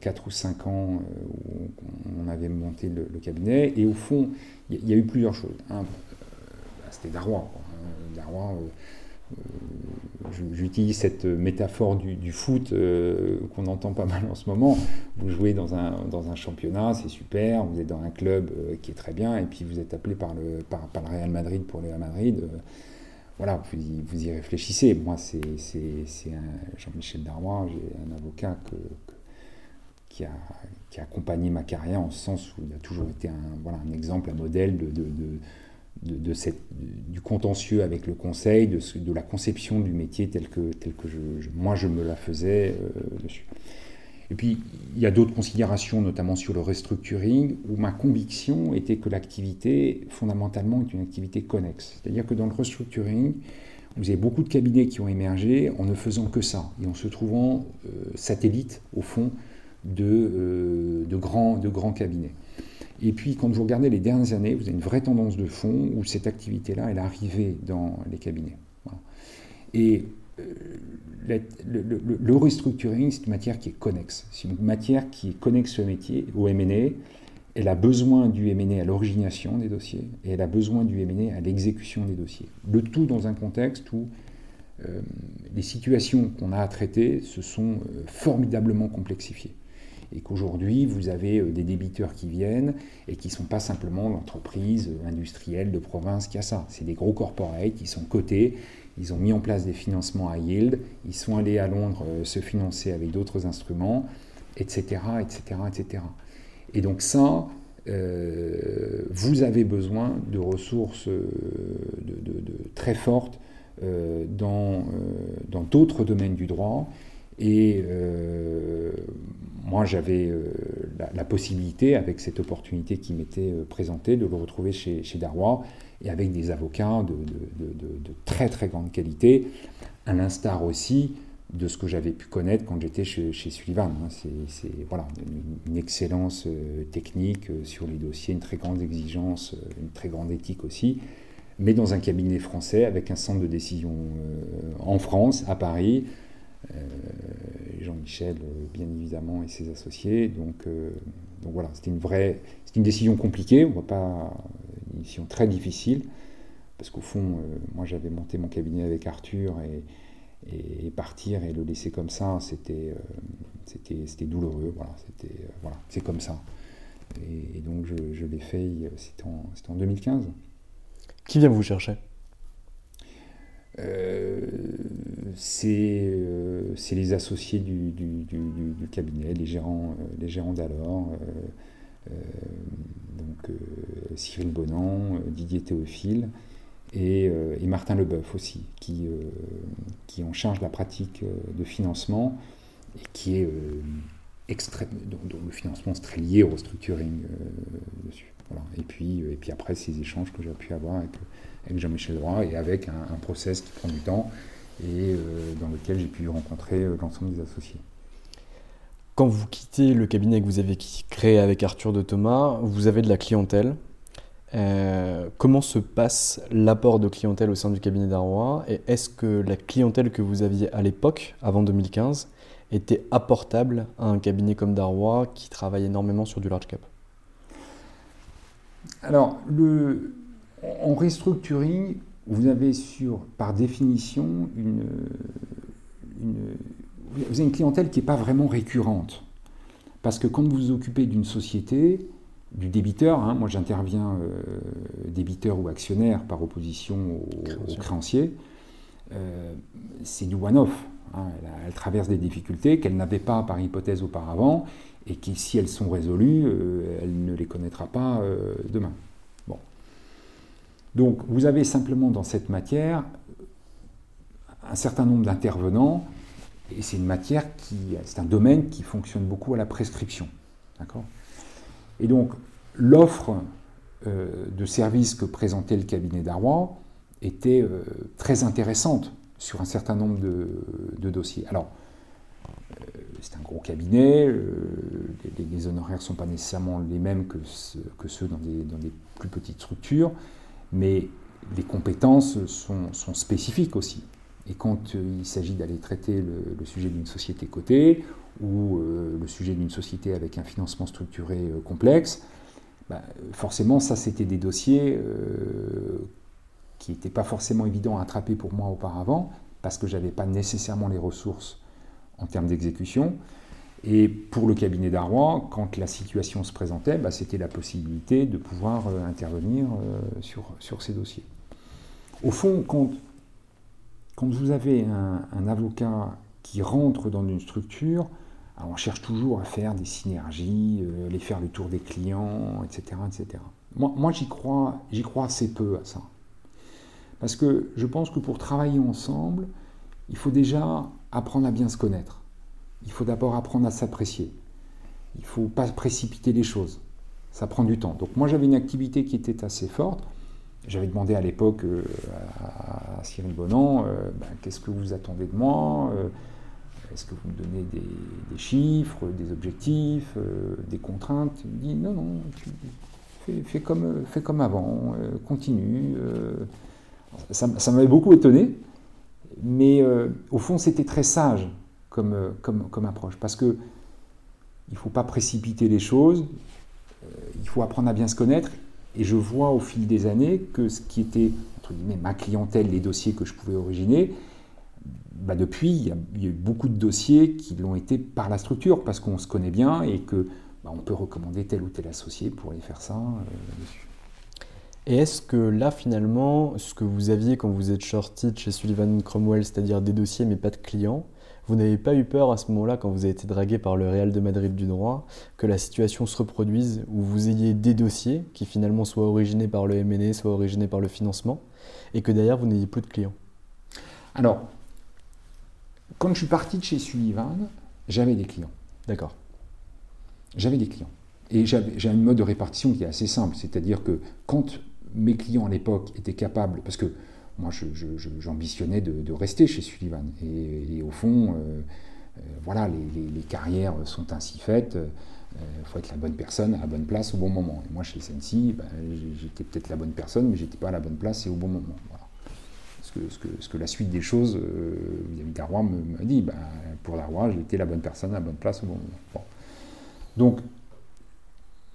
4 euh, ou 5 ans où on avait monté le, cabinet. Et au fond, il y, a eu plusieurs choses. Bah, c'était Darrois. Darrois J'utilise cette métaphore du, foot euh, qu'on entend pas mal en ce moment. Vous jouez dans un, dans un championnat, c'est super, vous êtes dans un club euh, qui est très bien, et puis vous êtes appelé par le, par, le Real Madrid pour le Real Madrid. Euh, voilà, vous y, vous y, réfléchissez. Moi, c'est Jean-Michel Darrois, j'ai un avocat que, qui, a, qui, a, accompagné ma carrière en ce sens où il a toujours été un, voilà, un exemple, un modèle de, de de, cette, du contentieux avec le conseil, de, de, la conception du métier tel que, tel que moi je me la faisais euh, dessus. Et puis il y a d'autres considérations, notamment sur le restructuring, où ma conviction était que l'activité fondamentalement est une activité connexe. C'est-à-dire que dans le restructuring, vous avez beaucoup de cabinets qui ont émergé en ne faisant que ça, et en se trouvant euh, satellites au fond de, euh, de, grands, de grands cabinets. Et puis, quand vous regardez les dernières années, vous avez une vraie tendance de fond où cette activité-là, elle est arrivée dans les cabinets. Et euh, le, restructuring, c'est une matière qui est connexe. C'est une matière qui est connexe au métier, au M&A. Elle a besoin du M&A à l'origination des dossiers et elle a besoin du M&A à l'exécution des dossiers. Le tout dans un contexte où euh, les situations qu'on a à traiter se sont formidablement complexifiées et qu'aujourd'hui vous avez euh, des débiteurs qui viennent et qui ne sont pas simplement l'entreprise euh, industrielle de province qui a ça. C'est des gros corporates qui sont cotés, ils ont mis en place des financements à yield, ils sont allés à Londres euh, se financer avec d'autres instruments, etc., etc., etc. Et donc ça, vous avez besoin de ressources très fortes dans d'autres domaines du droit. Et moi, j'avais euh, la, possibilité, avec cette opportunité qui m'était euh, présentée, de le retrouver chez, chez Darrois et avec des avocats de, très très grande qualité, à l'instar aussi de ce que j'avais pu connaître quand j'étais chez, Sullivan. Hein. C'est voilà, une, excellence euh, technique sur les dossiers, une très grande exigence, une très grande éthique aussi, mais dans un cabinet français avec un centre de décision en France, à Paris, euh, Jean-Michel, euh, bien évidemment, et ses associés. Donc, euh, voilà, c'était une vraie, une décision compliquée, on voit pas une décision très difficile, parce qu'au fond, moi j'avais monté mon cabinet avec Arthur et, partir et le laisser comme ça, c'était c'était douloureux. Voilà, c'était voilà, c'est comme ça. Et, donc je, l'ai fait, c'était en, en 2015. Qui vient vous chercher? euh, euh, c'est les associés du, cabinet, les gérants, euh, les gérants d'alors, donc Cyril Bonan, Didier Théophile et, Martin Leboeuf aussi, qui, qui en charge la pratique de financement et qui est extrême, dont, le financement est très lié au restructuring dessus. Et, puis, et puis après ces échanges que j'ai pu avoir avec avec Jean-Michel Droit et avec un, process qui prend du temps et euh, dans lequel j'ai pu rencontrer euh, l'ensemble des associés. Quand vous quittez le cabinet que vous avez créé avec Arthur de Thomas, vous avez de la clientèle. Euh, comment se passe l'apport de clientèle au sein du cabinet d'Arrois Et est-ce que la clientèle que vous aviez à l'époque, avant 2015, était apportable à un cabinet comme Darrois qui travaille énormément sur du large cap? Alors, le, en restructuring, vous avez sur, par définition une, vous avez une clientèle qui n'est pas vraiment récurrente. Parce que quand vous vous occupez d'une société, du débiteur, hein, moi j'interviens euh, débiteur ou actionnaire par opposition aux au créanciers, euh, c'est du one-off. Hein. elle, traverse des difficultés qu'elle n'avait pas par hypothèse auparavant et qui, si elles sont résolues, euh, elle ne les connaîtra pas demain. Donc vous avez simplement dans cette matière un certain nombre d'intervenants et c'est une matière qui, c'est un domaine qui fonctionne beaucoup à la prescription. D'accord? Et donc, l'offre euh, de services que présentait le cabinet d'Arrois était euh, très intéressante sur un certain nombre de, dossiers. Alors, euh, c'est un gros cabinet, les, honoraires ne sont pas nécessairement les mêmes que, que ceux dans des, dans des, plus petites structures, mais les compétences sont, sont spécifiques aussi. Et quand euh, il s'agit d'aller traiter le, sujet d'une société cotée ou euh, le sujet d'une société avec un financement structuré euh, complexe, bah, forcément, ça, c'était des dossiers qui n'étaient pas forcément évidents à attraper pour moi auparavant, parce que je n'avais pas nécessairement les ressources en termes d'exécution. Et pour le cabinet d'Arrois, quand la situation se présentait, bah, c'était la possibilité de pouvoir intervenir sur, sur ces dossiers. Au fond, quand quand vous avez un, avocat qui rentre dans une structure, on cherche toujours à faire des synergies, euh, aller faire le tour des clients, etc. etc. Moi, moi j'y crois, crois assez peu à ça. Parce que je pense que pour travailler ensemble, il faut déjà apprendre à bien se connaître. Il faut d'abord apprendre à s'apprécier. Il ne faut pas précipiter les choses. Ça prend du temps. Donc moi j'avais une activité qui était assez forte. J'avais demandé à l'époque euh, à, Cyril Bonan, euh, ben, qu'est-ce que vous attendez de moi euh, Est-ce que vous me donnez des, chiffres, des objectifs, des contraintes? Il me dit, non, non, fais, comme, fais comme avant, continue. ça, m'avait beaucoup étonné, mais au fond, c'était très sage comme, comme, approche, parce que il ne faut pas précipiter les choses, il faut apprendre à bien se connaître et je vois au fil des années que ce qui était, entre guillemets, ma clientèle, les dossiers que je pouvais originer, bah depuis, il y, a, eu beaucoup de dossiers qui l'ont été par la structure, parce qu'on se connaît bien et que bah, on peut recommander tel ou tel associé pour aller faire ça euh. Et est-ce que là, finalement, ce que vous aviez quand vous êtes sorti de chez Sullivan Cromwell, c'est-à-dire des dossiers mais pas de clients, vous n'avez pas eu peur à ce moment-là, quand vous avez été dragué par le Real de Madrid du droit, que la situation se reproduise, où vous ayez des dossiers qui finalement soient originés par le MNE, soient originés par le financement, et que d'ailleurs vous n'ayez plus de clients? Alors, quand je suis parti de chez Sullivan, j'avais des clients. D'accord. J'avais des clients. Et j'ai une mode de répartition qui est assez simple, c'est-à-dire que quand mes clients à l'époque étaient capables, parce que moi, j'ambitionnais de, rester chez Sullivan. Et, au fond, euh, euh, voilà, les, carrières sont ainsi faites. Il euh, faut être la bonne personne à la bonne place au bon moment. Et moi, chez Sensi, ben, j'étais peut-être la bonne personne, mais j'étais pas à la bonne place et au bon moment. Ce, que, la suite des choses, vis-à-vis d'Arroy, me, dit, ben, pour l'Arroy, j'étais la bonne personne à la bonne place au bon moment. Donc,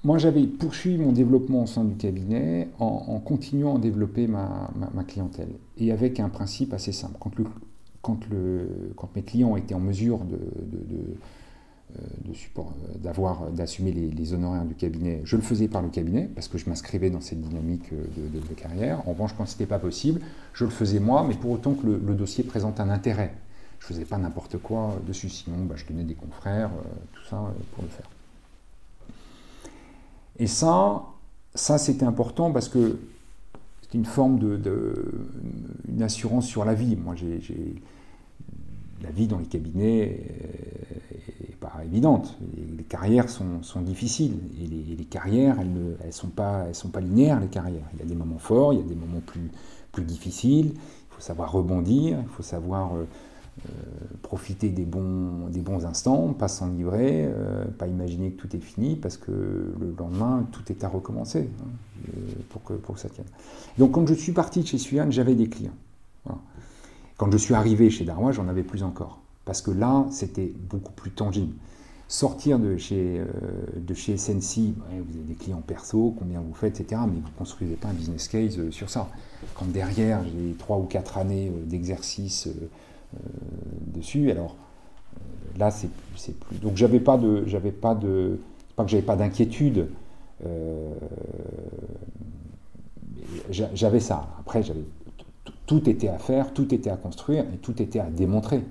moi, j'avais poursuivi mon développement au sein du cabinet en, continuant à développer ma, clientèle et avec un principe assez simple. Quand, mes clients étaient en mesure de, support, d'avoir, d'assumer les, honoraires du cabinet, je le faisais par le cabinet parce que je m'inscrivais dans cette dynamique de, carrière. En revanche, quand ce n'était pas possible, je le faisais moi, mais pour autant que le, dossier présente un intérêt. Je ne faisais pas n'importe quoi dessus, sinon bah, je tenais des confrères, euh, tout ça euh, pour le faire. Et ça, ça c'était important parce que c'est une forme de, une assurance sur la vie. Moi, j'ai, la vie dans les cabinets n'est pas évidente. Les, carrières sont, difficiles et les, carrières, elles ne elles sont, pas, elles sont pas linéaires, les carrières. Il y a des moments forts, il y a des moments plus, plus difficiles. Il faut savoir rebondir, il faut savoir euh, euh, profiter des bons, des bons instants, pas s'enivrer, euh, pas imaginer que tout est fini, parce que le lendemain, tout est à recommencer hein, euh, pour, que, pour ça tienne. Donc quand je suis parti de chez Suyan, j'avais des clients. Quand je suis arrivé chez Darwa, j'en avais plus encore. Parce que là, c'était beaucoup plus tangible. sortir de chez, de chez SNC, vous avez des clients perso, combien vous faites, etc. Mais vous ne construisez pas un business case sur ça. Quand derrière, j'ai trois ou quatre années d'exercice dessus, alors là, c'est plus. Donc, j'avais pas de. J'avais pas de. Pas que j'avais pas d'inquiétude. j'avais ça. Après, tout était à faire, tout était à construire et tout était à démontrer.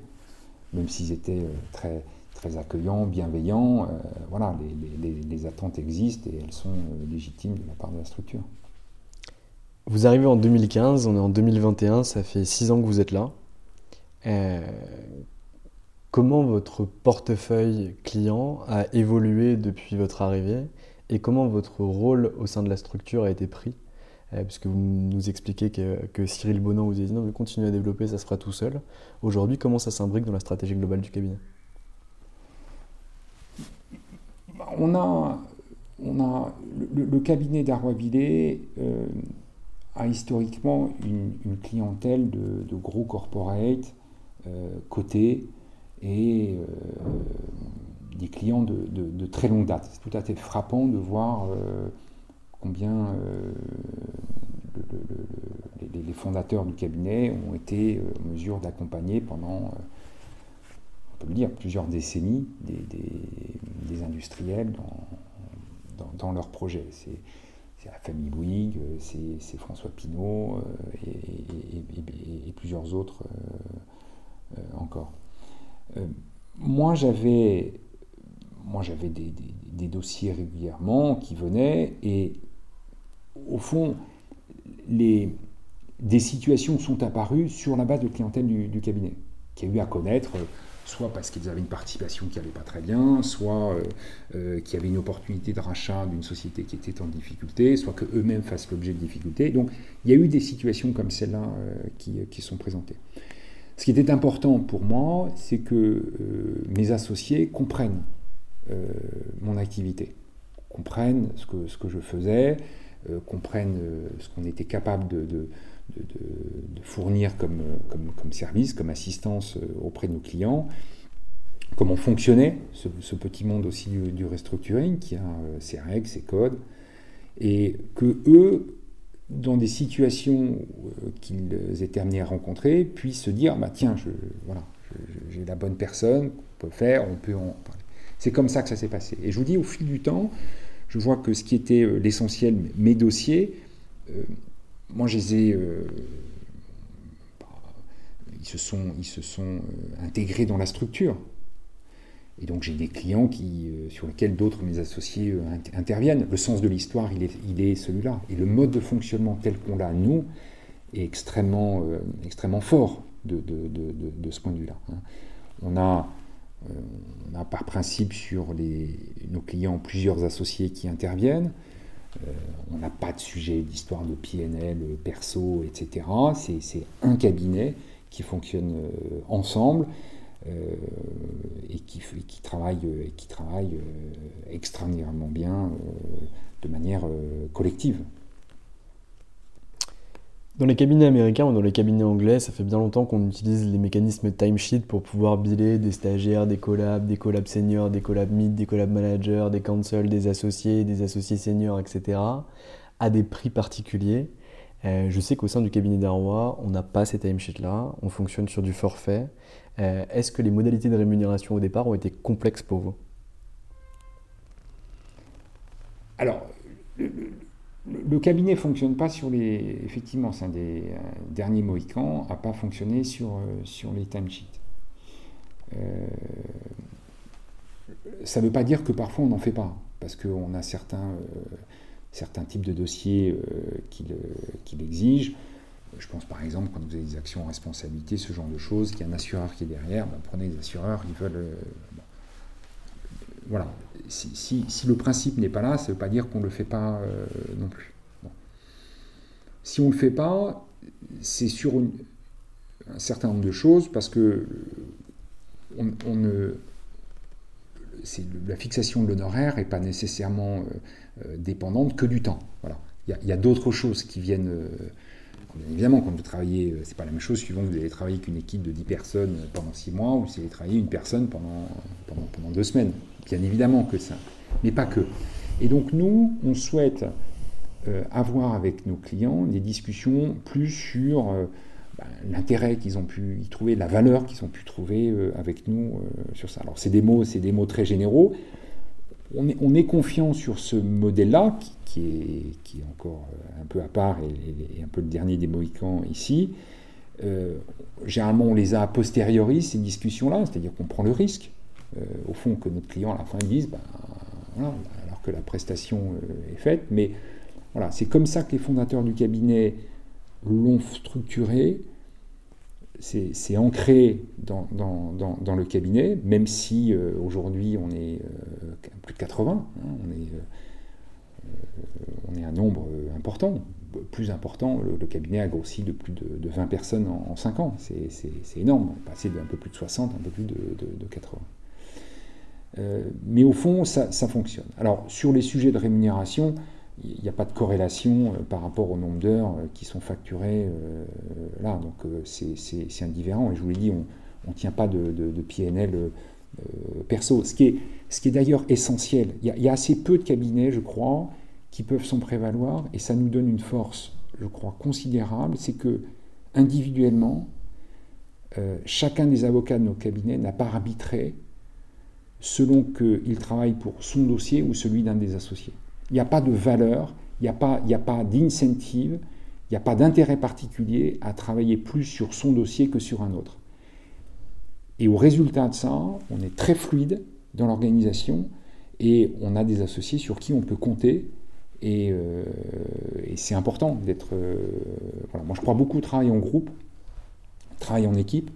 Même s'ils étaient euh, très, très accueillants, bienveillants, euh, voilà, les, attentes existent et elles sont euh, légitimes de la part de la structure. Vous arrivez en 2015, on est en 2021, ça fait six ans que vous êtes là. Comment votre portefeuille client a évolué depuis votre arrivée et comment votre rôle au sein de la structure a été pris euh, puisque vous nous expliquez que, Cyril Bonan vous a dit non, mais continuez à développer, ça se fera tout seul. Aujourd'hui, comment ça s'imbrique dans la stratégie globale du cabinet? On a, on a le, cabinet d'Arrois-Villet euh, a historiquement une, clientèle de, gros corporates euh, cotés et des clients de, très longue date. C'est tout à fait frappant de voir combien euh, les, fondateurs du cabinet ont été euh, en mesure d'accompagner pendant, euh, on peut le dire, plusieurs décennies des, industriels dans, dans, leurs projets. C'est, la famille Bouygues, c'est, François Pinault et, plusieurs autres encore. moi, j'avais moi j'avais des, dossiers régulièrement qui venaient et au fond, les, des situations sont apparues sur la base de clientèle du, cabinet, qui a eu à connaître, euh, soit parce qu'ils avaient une participation qui n'allait pas très bien, soit euh, euh, qu'il y avait une opportunité de rachat d'une société qui était en difficulté, soit qu'eux-mêmes fassent l'objet de difficultés. Donc il y a eu des situations comme celle-là qui, sont présentées. Ce qui était important pour moi, c'est que mes associés comprennent mon activité, comprennent ce que, je faisais, euh, comprennent euh, ce qu'on était capable de, fournir comme, comme, service, comme assistance euh, auprès de nos clients, comment fonctionnait ce, petit monde aussi du, restructuring qui a ses règles, ses codes, et que eux, dans des situations qu'ils étaient amenés à rencontrer, puissent se dire bah, tiens, voilà, j'ai la bonne personne, on peut faire, on peut en parler. C'est comme ça que ça s'est passé. Et je vous dis, au fil du temps, je vois que ce qui était euh, l'essentiel, mes dossiers, euh, moi je les ai. Euh, bah, ils se sont, ils se sont intégrés dans la structure. Et donc j'ai des clients qui, sur lesquels d'autres mes associés interviennent. Le sens de l'histoire, il est, il est celui-là. Et le mode de fonctionnement tel qu'on l'a, nous, est extrêmement, extrêmement fort de, ce point de vue-là. Hein. On a euh, on a par principe sur nos clients plusieurs associés qui interviennent. Euh, on n'a pas de sujet d'histoire de PNL, perso, etc. C'est un cabinet qui fonctionne euh, ensemble et qui, qui, travaille, et qui travaille extraordinairement bien de manière collective. Dans les cabinets américains ou dans les cabinets anglais, ça fait bien longtemps qu'on utilise les mécanismes timesheet pour pouvoir biler des stagiaires, des collabs, des collabs seniors, des collabs mid, des collabs managers, des counsels, des associés, des associés seniors, etc. à des prix particuliers. Euh, je sais qu'au sein du cabinet d'Arwa, on n'a pas ces timesheets-là, on fonctionne sur du forfait. Euh, est-ce que les modalités de rémunération au départ ont été complexes pour vous? Alors, le cabinet ne fonctionne pas sur les. Effectivement, c'est un des euh, derniers Mohicans, n'a pas fonctionné sur, euh, les timesheets. Ça ne veut pas dire que parfois on n'en fait pas, parce qu'on a certains, certains types de dossiers qui l'exigent. Je pense par exemple quand vous avez des actions en responsabilité, ce genre de choses, qu'il y a un assureur qui est derrière, ben, prenez des assureurs, ils veulent. voilà, si, le principe n'est pas là, ça ne veut pas dire qu'on ne le fait pas euh, non plus. Si on ne le fait pas, c'est sur un certain nombre de choses parce que ne, la fixation de l'honoraire n'est pas nécessairement euh, euh, dépendante que du temps. Voilà. Il y a, d'autres choses qui viennent bien évidemment, quand vous travaillez, c'est pas la même chose suivant que vous allez travailler avec une équipe de 10 personnes pendant 6 mois ou si vous allez travailler une personne pendant, pendant, pendant deux semaines. Bien évidemment que ça, mais pas que. Et donc nous, on souhaite avoir avec nos clients des discussions plus sur bah, l'intérêt qu'ils ont pu y trouver, la valeur qu'ils ont pu trouver avec nous sur ça. Alors c'est des c'est des mots très généraux on est, confiant sur ce modèle-là, qui, est, encore euh, un peu à part et, un peu le dernier des Mohicans ici. Euh, généralement, on les a a posteriori, ces discussions-là, c'est-à-dire qu'on prend le risque, euh, au fond, que notre client à la fin dise, ben, alors que la prestation est faite. Mais voilà, c'est comme ça que les fondateurs du cabinet l'ont structuré c'est ancré dans, le cabinet, même si euh, aujourd'hui on est euh, plus de 80, hein, on, est, euh, on est un nombre important, plus important, le, cabinet a grossi de plus de, 20 personnes en, 5 ans, c'est énorme, on est passé d'un peu plus de 60 à un peu plus de, 80. mais au fond, ça, fonctionne. Alors, sur les sujets de rémunération, il n'y a pas de corrélation euh, par rapport au nombre d'heures euh, qui sont facturées euh, là. Donc c'est indifférent. Et je vous l'ai dit, on ne tient pas de, PNL perso. Ce qui est, est d'ailleurs essentiel. Il y, a, assez peu de cabinets, je crois, qui peuvent s'en prévaloir. Et ça nous donne une force, je crois, considérable. C'est que individuellement, chacun des avocats de nos cabinets n'a pas arbitré selon qu'il travaille pour son dossier ou celui d'un des associés. Il n'y a pas de valeur, il n'y a pas, d'incentive, il n'y a pas d'intérêt particulier à travailler plus sur son dossier que sur un autre. Et au résultat de ça, on est très fluide dans l'organisation et on a des associés sur qui on peut compter. Et, euh, c'est important d'être. Euh, Moi, je crois beaucoup au travail en groupe, travail en équipe.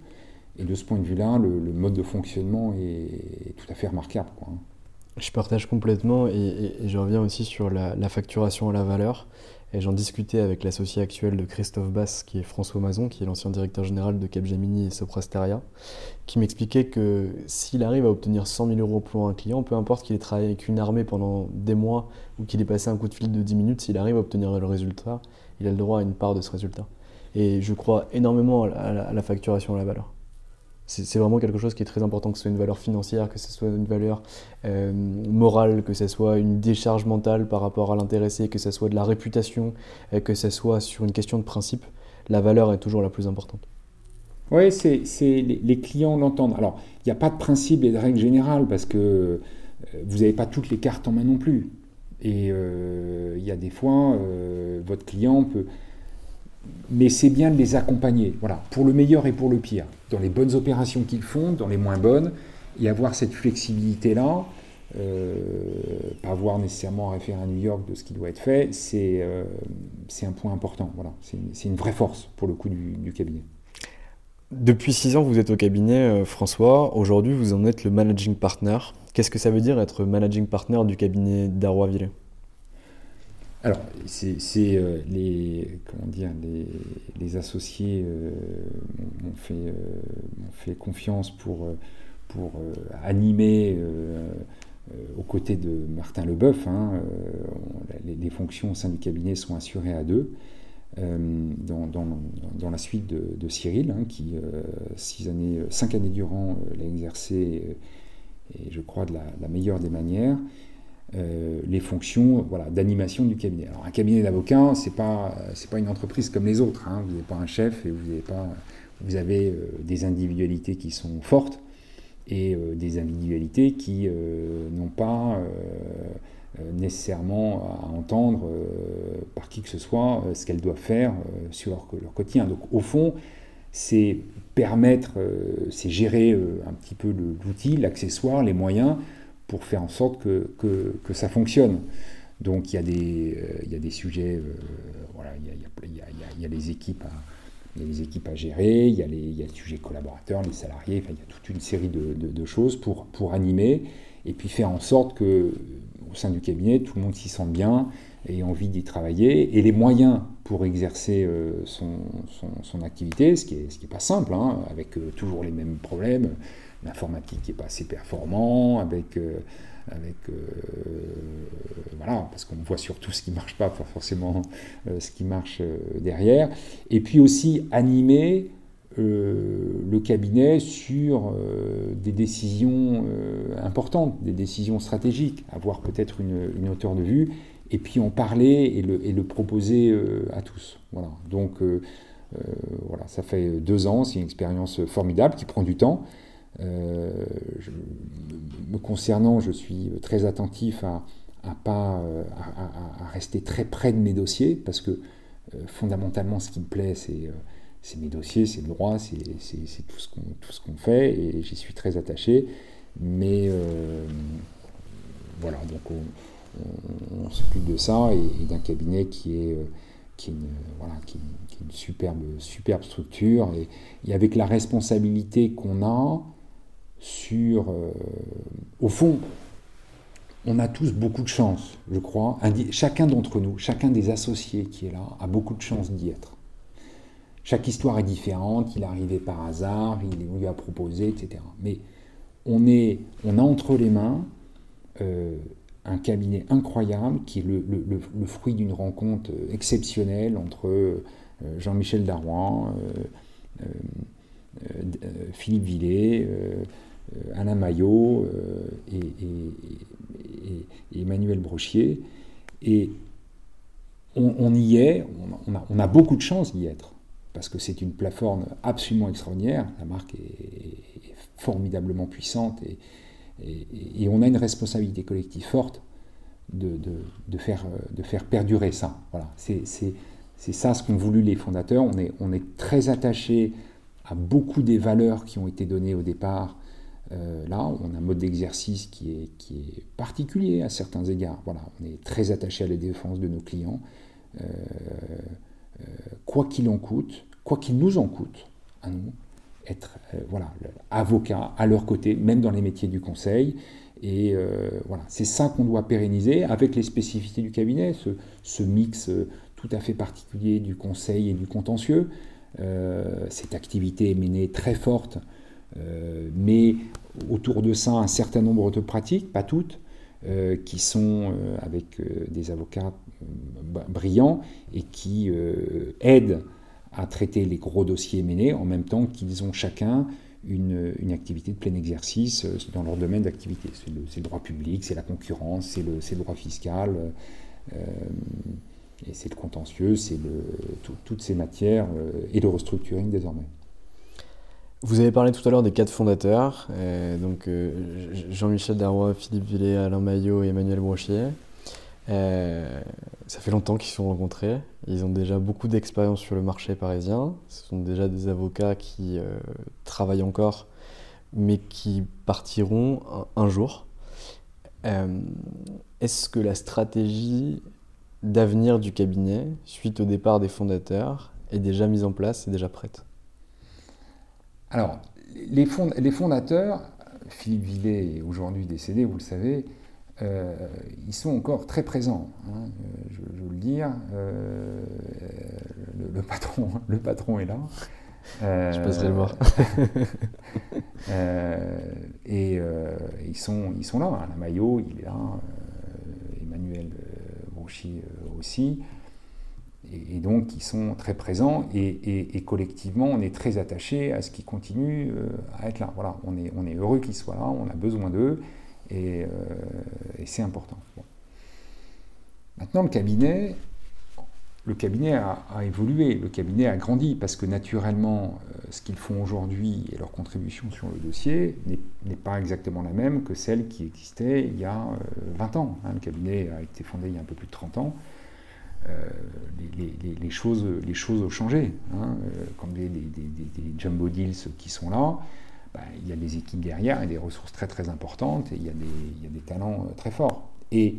Et de ce point de vue-là, le, mode de fonctionnement est, tout à fait remarquable. Quoi. Je partage complètement et, je reviens aussi sur la, facturation à la valeur. Et j'en discutais avec l'associé actuel de Christophe Bass, qui est François Mazon, qui est l'ancien directeur général de Capgemini et Soprasteria, qui m'expliquait que s'il arrive à obtenir 100 000 euros pour un client, peu importe qu'il ait travaillé avec une armée pendant des mois ou qu'il ait passé un coup de fil de 10 minutes, s'il arrive à obtenir le résultat, il a le droit à une part de ce résultat. Et je crois énormément à la facturation à la valeur. C'est vraiment quelque chose qui est très important, que ce soit une valeur financière, que ce soit une valeur euh, morale, que ce soit une décharge mentale par rapport à l'intéressé, que ce soit de la réputation, euh, que ce soit sur une question de principe. La valeur est toujours la plus importante. Oui, c'est les, clients l'entendent. Alors, il n'y a pas de principe et de règle générale parce que euh, vous n'avez pas toutes les cartes en main non plus. Et il y a des fois, votre client peut mais c'est bien de les accompagner, voilà, pour le meilleur et pour le pire, dans les bonnes opérations qu'ils font, dans les moins bonnes, et avoir cette flexibilité-là, euh, pas avoir nécessairement à référer à New York de ce qui doit être fait, c'est euh, un point important, voilà, c'est une, vraie force pour le coup du, cabinet. Depuis six ans, vous êtes au cabinet, euh, François. Aujourd'hui, vous en êtes le managing partner. Qu'est-ce que ça veut dire être managing partner du cabinet d'Arrois-Villers alors, c'est euh, les, comment dire, les, associés euh, m'ont fait, euh, fait, confiance pour, pour animer aux côtés de Martin Leboeuf. Hein, les, fonctions au sein du cabinet sont assurées à deux. Dans, dans, la suite de, Cyril, hein, qui six années, cinq années durant l'a exercé, et je crois de la meilleure des manières. Euh, les fonctions voilà, d'animation du cabinet. Alors un cabinet d'avocats, ce n'est pas, pas une entreprise comme les autres. Hein. Vous n'avez pas un chef et vous avez, pas, vous avez euh, des individualités qui sont fortes et euh, des individualités qui n'ont pas nécessairement à entendre par qui que ce soit ce qu'elles doivent faire sur leur, leur, quotidien. Donc au fond, c'est permettre, c'est gérer un petit peu l'outil, l'accessoire, les moyens pour faire en sorte que, que, ça fonctionne. Donc il y a des, euh, il y a des sujets, euh, voilà, il y a, les équipes à, gérer, il y a les, il y a les sujets collaborateurs, les salariés, il y a toute une série de, de, choses pour, pour animer et puis faire en sorte que au sein du cabinet, tout le monde s'y sente bien et envie d'y travailler et les moyens pour exercer euh, son, son, activité, ce qui n'est pas simple, hein, avec toujours les mêmes problèmes, l'informatique qui n'est pas assez performant, avec, euh, avec voilà, parce qu'on voit surtout ce qui ne marche pas, pas forcément ce qui marche derrière. Et puis aussi animer le cabinet sur des décisions importantes, des décisions stratégiques, avoir peut-être une, hauteur de vue, et puis en parler et le, et le proposer à tous. Voilà. Donc euh, voilà, ça fait deux ans, c'est une expérience formidable qui prend du temps. Euh, me concernant, je suis très attentif à, à rester très près de mes dossiers parce que euh, fondamentalement, ce qui me plaît, c'est mes dossiers, c'est le droit, c'est tout ce qu'on fait et j'y suis très attaché. Mais voilà, donc on, s'occupe de ça et, d'un cabinet qui est, une, superbe structure, et, avec la responsabilité qu'on a sur, euh, au fond, on a tous beaucoup de chance, je crois. chacun d'entre nous, chacun des associés qui est là, a beaucoup de chance d'y être. Chaque histoire est différente, il est arrivé par hasard, il lui a proposé, etc. Mais on, est, on a entre les mains euh, un cabinet incroyable qui est le, fruit d'une rencontre exceptionnelle entre euh, Jean-Michel euh, euh, Philippe Villet, Alain Maillot et, Emmanuel Brochier. Et on, y est, on a, beaucoup de chance d'y être, parce que c'est une plateforme absolument extraordinaire, la marque est, formidablement puissante, et, on a une responsabilité collective forte de, faire, de faire perdurer ça. Voilà, c'est c'est ça ce qu'ont voulu les fondateurs. On est, on est très attaché à beaucoup des valeurs qui ont été données au départ. Euh, là, on a un mode d'exercice qui est, particulier à certains égards. On est très attaché à la défense de nos clients, euh, euh, quoi qu'il en coûte, quoi qu'il nous en coûte, à nous, être voilà, avocat à leur côté, même dans les métiers du conseil. Et voilà, c'est ça qu'on doit pérenniser avec les spécificités du cabinet, ce, mix tout à fait particulier du conseil et du contentieux. Cette activité est menée très forte, mais autour de ça, un certain nombre de pratiques, pas toutes, euh, qui sont avec des avocats brillants et qui aident à traiter les gros dossiers menés en même temps qu'ils ont chacun une, activité de plein exercice dans leur domaine d'activité. C'est le, droit public, c'est la concurrence, c'est le, le, droit fiscal. Et c'est le contentieux, c'est toutes ces matières euh, et le restructuring désormais. Vous avez parlé tout à l'heure des quatre fondateurs, euh, donc euh, Jean-Michel Darrois, Philippe Villet, Alain Maillot et Emmanuel Brochier. ça fait longtemps qu'ils se sont rencontrés. Ils ont déjà beaucoup d'expérience sur le marché parisien. Ce sont déjà des avocats qui travaillent encore, mais qui partiront un jour. Est-ce que la stratégie d'avenir du cabinet, suite au départ des fondateurs, est déjà mise en place et déjà prête? Alors, les, fondateurs, Philippe Villet est aujourd'hui décédé, vous le savez, euh, ils sont encore très présents, hein, je, veux le dire. Euh, le, patron, le patron est là. je passerai le voir. Euh, et ils, sont, ils sont là. Hein, la Maillot, il est là. Emmanuel euh, aussi. Et, donc, ils sont très présents et, collectivement, on est très attaché à ce qu'ils continuent euh, à être là. Voilà, on est, heureux qu'ils soient là, on a besoin d'eux et, euh, c'est important. Maintenant, le cabinet, le cabinet a, évolué, le cabinet a grandi parce que naturellement, ce qu'ils font aujourd'hui et leur contribution sur le dossier n'est pas exactement la même que celle qui existait il y a 20 ans. Hein. Le cabinet a été fondé il y a un peu plus de 30 ans. Les, choses, les choses ont changé. Hein. Comme des, jumbo deals qui sont là, bah, il y a des équipes derrière et des ressources très très importantes et il y a des, il y a des talents très forts. Et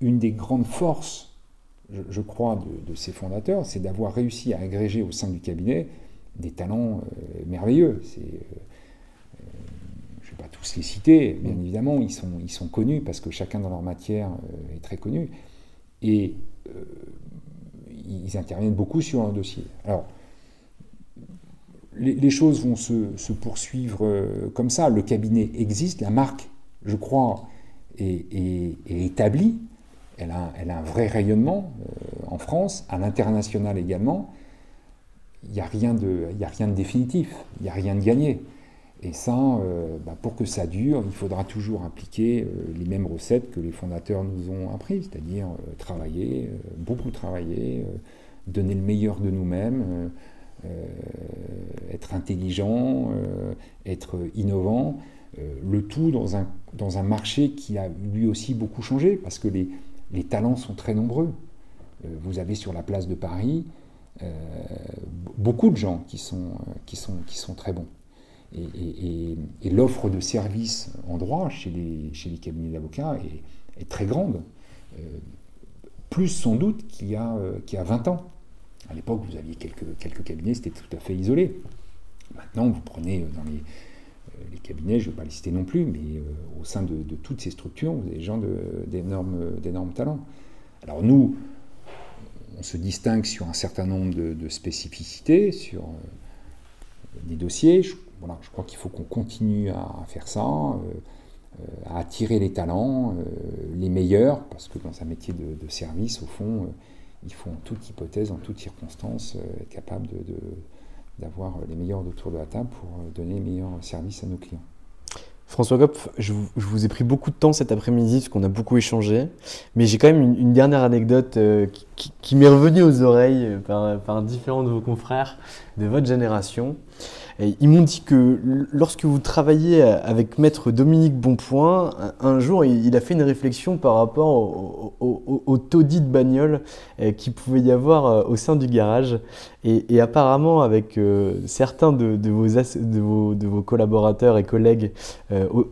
une des grandes forces je, crois, de, ses fondateurs, c'est d'avoir réussi à agréger au sein du cabinet des talents euh, merveilleux. C'est, euh, euh, je ne vais pas tous les citer, bien mm. évidemment, ils sont, ils sont connus parce que chacun dans leur matière est très connu. Et ils interviennent beaucoup sur un dossier. Alors, les, choses vont se, poursuivre comme ça. Le cabinet existe, la marque, je crois, est, établie, elle a, un vrai rayonnement en France, à l'international également, il n'y a rien de définitif, il n'y a rien de gagné. Et ça, euh, bah, pour que ça dure, il faudra toujours appliquer euh, les mêmes recettes que les fondateurs nous ont apprises, c'est-à-dire euh, travailler, beaucoup travailler, donner le meilleur de nous-mêmes, être intelligent, être innovant, le tout dans un, dans un marché qui a lui aussi beaucoup changé, parce que les, les talents sont très nombreux. vous avez sur la place de Paris beaucoup de gens qui sont, qui sont, qui sont très bons et, l'offre de services en droit chez les, cabinets d'avocats est, très grande. Euh, plus sans doute qu'il y, a, euh, y a 20 ans. À l'époque, vous aviez quelques, cabinets, c'était tout à fait isolé. Maintenant, vous prenez euh, dans les, les cabinets, je ne vais pas les citer non plus, mais au sein de, toutes ces structures, vous avez des gens d'énormes talents. Alors nous, on se distingue sur un certain nombre de, spécificités, sur des dossiers je crois qu'il faut qu'on continue à faire ça, euh, euh, à attirer les talents, euh, les meilleurs, parce que dans un métier de, service, au fond, il faut en toute hypothèse, en toute circonstance, être capable d'avoir les meilleurs autour de la table pour donner les meilleurs services à nos clients. François Gopf, je vous, ai pris beaucoup de temps cet après-midi parce qu'on a beaucoup échangé, mais j'ai quand même une, dernière anecdote qui, m'est revenue aux oreilles par, différents de vos confrères de votre génération ils m'ont dit que lorsque vous travailliez avec maître Dominique Bonpoint, un jour, il a fait une réflexion par rapport au, taudis de bagnole euh, qu'il pouvait y avoir euh, au sein du garage. Et, apparemment, avec euh, certains de, vos, de, vos, collaborateurs et collègues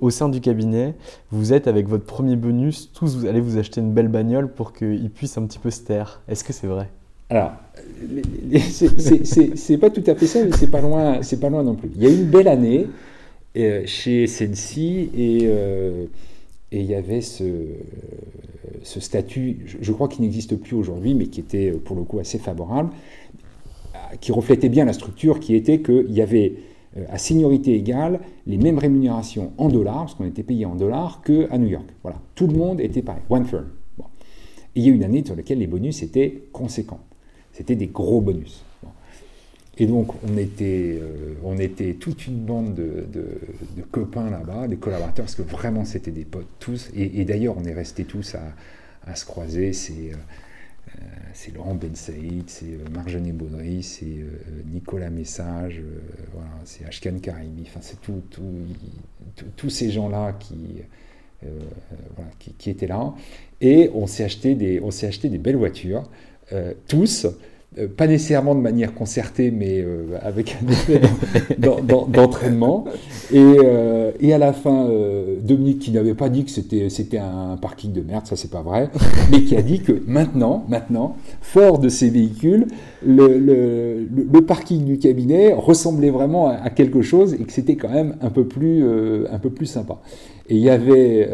au, sein du cabinet, vous êtes avec votre premier bonus, tous vous allez vous acheter une belle bagnole pour qu'ils puissent un petit peu se taire. Est-ce que c'est vrai? Alors, c'est pas tout à fait ça, mais c'est pas loin, c'est pas loin non plus. Il y a une belle année euh, chez Sensi euh, et il y avait ce, statut, je, crois qu'il n'existe plus aujourd'hui, mais qui était pour le coup assez favorable, qui reflétait bien la structure, qui était qu'il y avait euh, à seniorité égale les mêmes rémunérations en dollars, parce qu'on était payé en dollars, qu'à New York. Voilà, tout le monde était pareil, one firm. Et il y a une année sur laquelle les bonus étaient conséquents. C'était des gros bonus. Et donc, on était, euh, on était toute une bande de, copains là-bas, des collaborateurs, parce que vraiment, c'était des potes tous. Et, d'ailleurs, on est restés tous à, se croiser. C'est euh, Laurent Ben Saïd, c'est euh, Marjane Baudry, c'est Nicolas Message, voilà, c'est Ashkan Karimi. Enfin, c'est tout, tous ces gens-là qui, qui, étaient là. Et on s'est acheté, des, on acheté des belles voitures. Euh, tous, euh, pas nécessairement de manière concertée, mais euh, avec un effet d'entraînement. Et, à la fin, Dominique, qui n'avait pas dit que c'était un parking de merde, ça c'est pas vrai, mais qui a dit que maintenant, maintenant, fort de ces véhicules, le, parking du cabinet ressemblait vraiment à, quelque chose et que c'était quand même un peu plus, un peu plus sympa. Et il y avait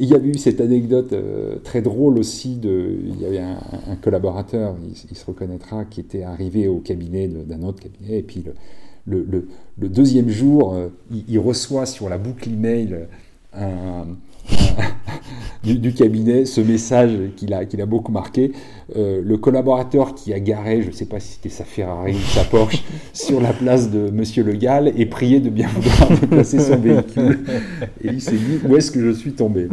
il y a eu cette anecdote euh, très drôle aussi. De, il y avait un, collaborateur, il, se reconnaîtra, qui était arrivé au cabinet d'un autre cabinet. Et puis le, deuxième jour, euh, il, reçoit sur la boucle email un, du, cabinet, ce message qu'il a, qu'il a beaucoup marqué. Euh, le collaborateur qui a garé, je ne sais pas si c'était sa Ferrari ou sa Porsche, sur la place de Monsieur Le Gall est prié de bien vouloir déplacer son véhicule. Et il s'est dit où est-ce que je suis tombé?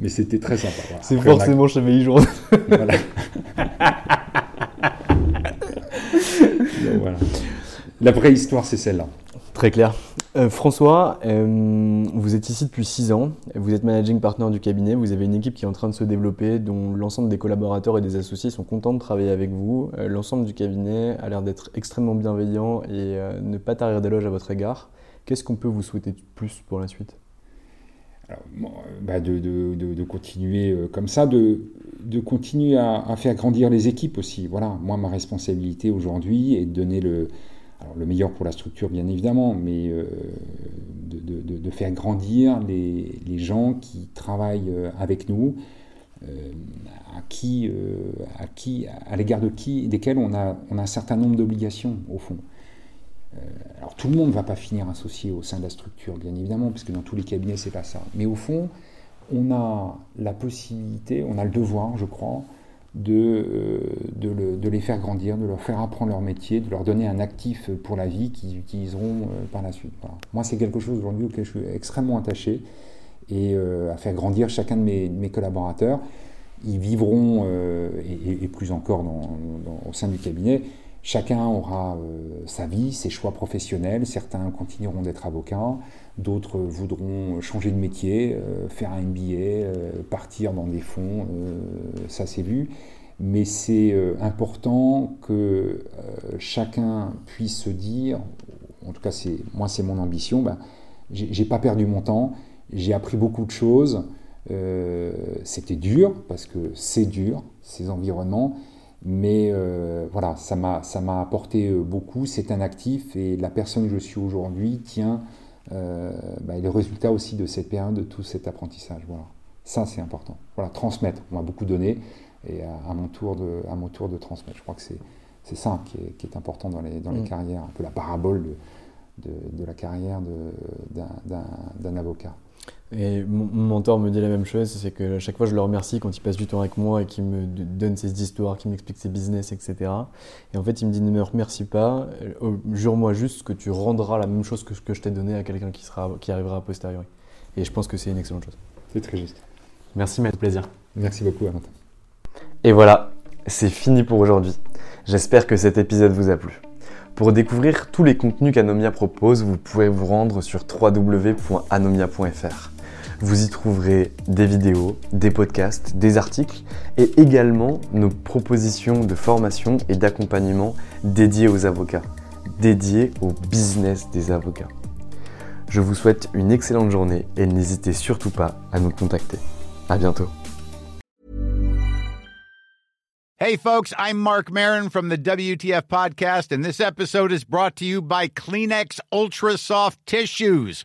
Mais c'était très sympa. C'est forcément chez Journal. voilà. voilà. La vraie histoire, c'est celle-là. Très clair. Euh, François, euh, vous êtes ici depuis 6 ans, vous êtes managing partner du cabinet, vous avez une équipe qui est en train de se développer, dont l'ensemble des collaborateurs et des associés sont contents de travailler avec vous. Euh, l'ensemble du cabinet a l'air d'être extrêmement bienveillant et ne pas tarir d'éloges à votre égard. Qu'est-ce qu'on peut vous souhaiter de plus pour la suite? Bah, de, continuer comme ça, de, continuer à, à, faire grandir les équipes aussi. Voilà, moi ma responsabilité aujourd'hui est de donner le, le meilleur pour la structure bien évidemment, mais euh, de, faire grandir les, gens qui travaillent euh, avec nous, euh, à qui, à qui, à l'égard de qui, desquels on a, on a un certain nombre d'obligations au fond. alors tout le monde ne va pas finir associé au sein de la structure, bien évidemment, puisque dans tous les cabinets c'est pas ça. Mais au fond, on a la possibilité, on a le devoir, je crois, de, euh, de, les faire grandir, de leur faire apprendre leur métier, de leur donner un actif pour la vie qu'ils utiliseront euh, par la suite. Moi, c'est quelque chose aujourd'hui auquel je suis extrêmement attaché et à faire grandir chacun de mes, collaborateurs. Ils vivront, et, plus encore au sein du cabinet, Chacun aura euh, sa vie, ses choix professionnels. Certains continueront d'être avocats, d'autres voudront changer de métier, euh, faire un MBA, euh, partir dans des fonds, ça c'est vu. Mais c'est important que chacun puisse se dire, en tout cas c'est moi c'est mon ambition, ben, j'ai pas perdu mon temps, j'ai appris beaucoup de choses. C'était dur parce que c'est dur ces environnements mais euh, voilà, ça m'a apporté euh, beaucoup, c'est un actif et la personne que je suis aujourd'hui tient euh, bah, les résultats aussi de cette période, de tout cet apprentissage. Voilà. Ça, c'est important. Voilà, transmettre. On m'a beaucoup donné et à, mon tour de, à mon tour de transmettre. Je crois que c'est ça qui est, qui est, important dans les, dans les mm. carrières, un peu la parabole de, de, de la carrière d'un avocat. Et mon, mentor me dit la même chose, c'est que à chaque fois je le remercie quand il passe du temps avec moi et qu'il me donne ses histoires, qu'il m'explique ses business, etc. Et en fait il me dit ne me remercie pas, euh, jure-moi juste que tu rendras la même chose que ce que je t'ai donné à quelqu'un qui, sera, qui arrivera a posteriori. Et je pense que c'est une excellente chose. C'est très juste. Merci, mais plaisir. Merci beaucoup, Valentin. Et voilà, c'est fini pour aujourd'hui. J'espère que cet épisode vous a plu. Pour découvrir tous les contenus qu'Anomia propose, vous pouvez vous rendre sur www.anomia.fr. Vous y trouverez des vidéos, des podcasts, des articles et également nos propositions de formation et d'accompagnement dédiées aux avocats, dédiées au business des avocats. Je vous souhaite une excellente journée et n'hésitez surtout pas à nous contacter. À bientôt. Hey folks, I'm Mark Marin from the WTF podcast and this episode is brought to you by Kleenex Ultra Soft Tissues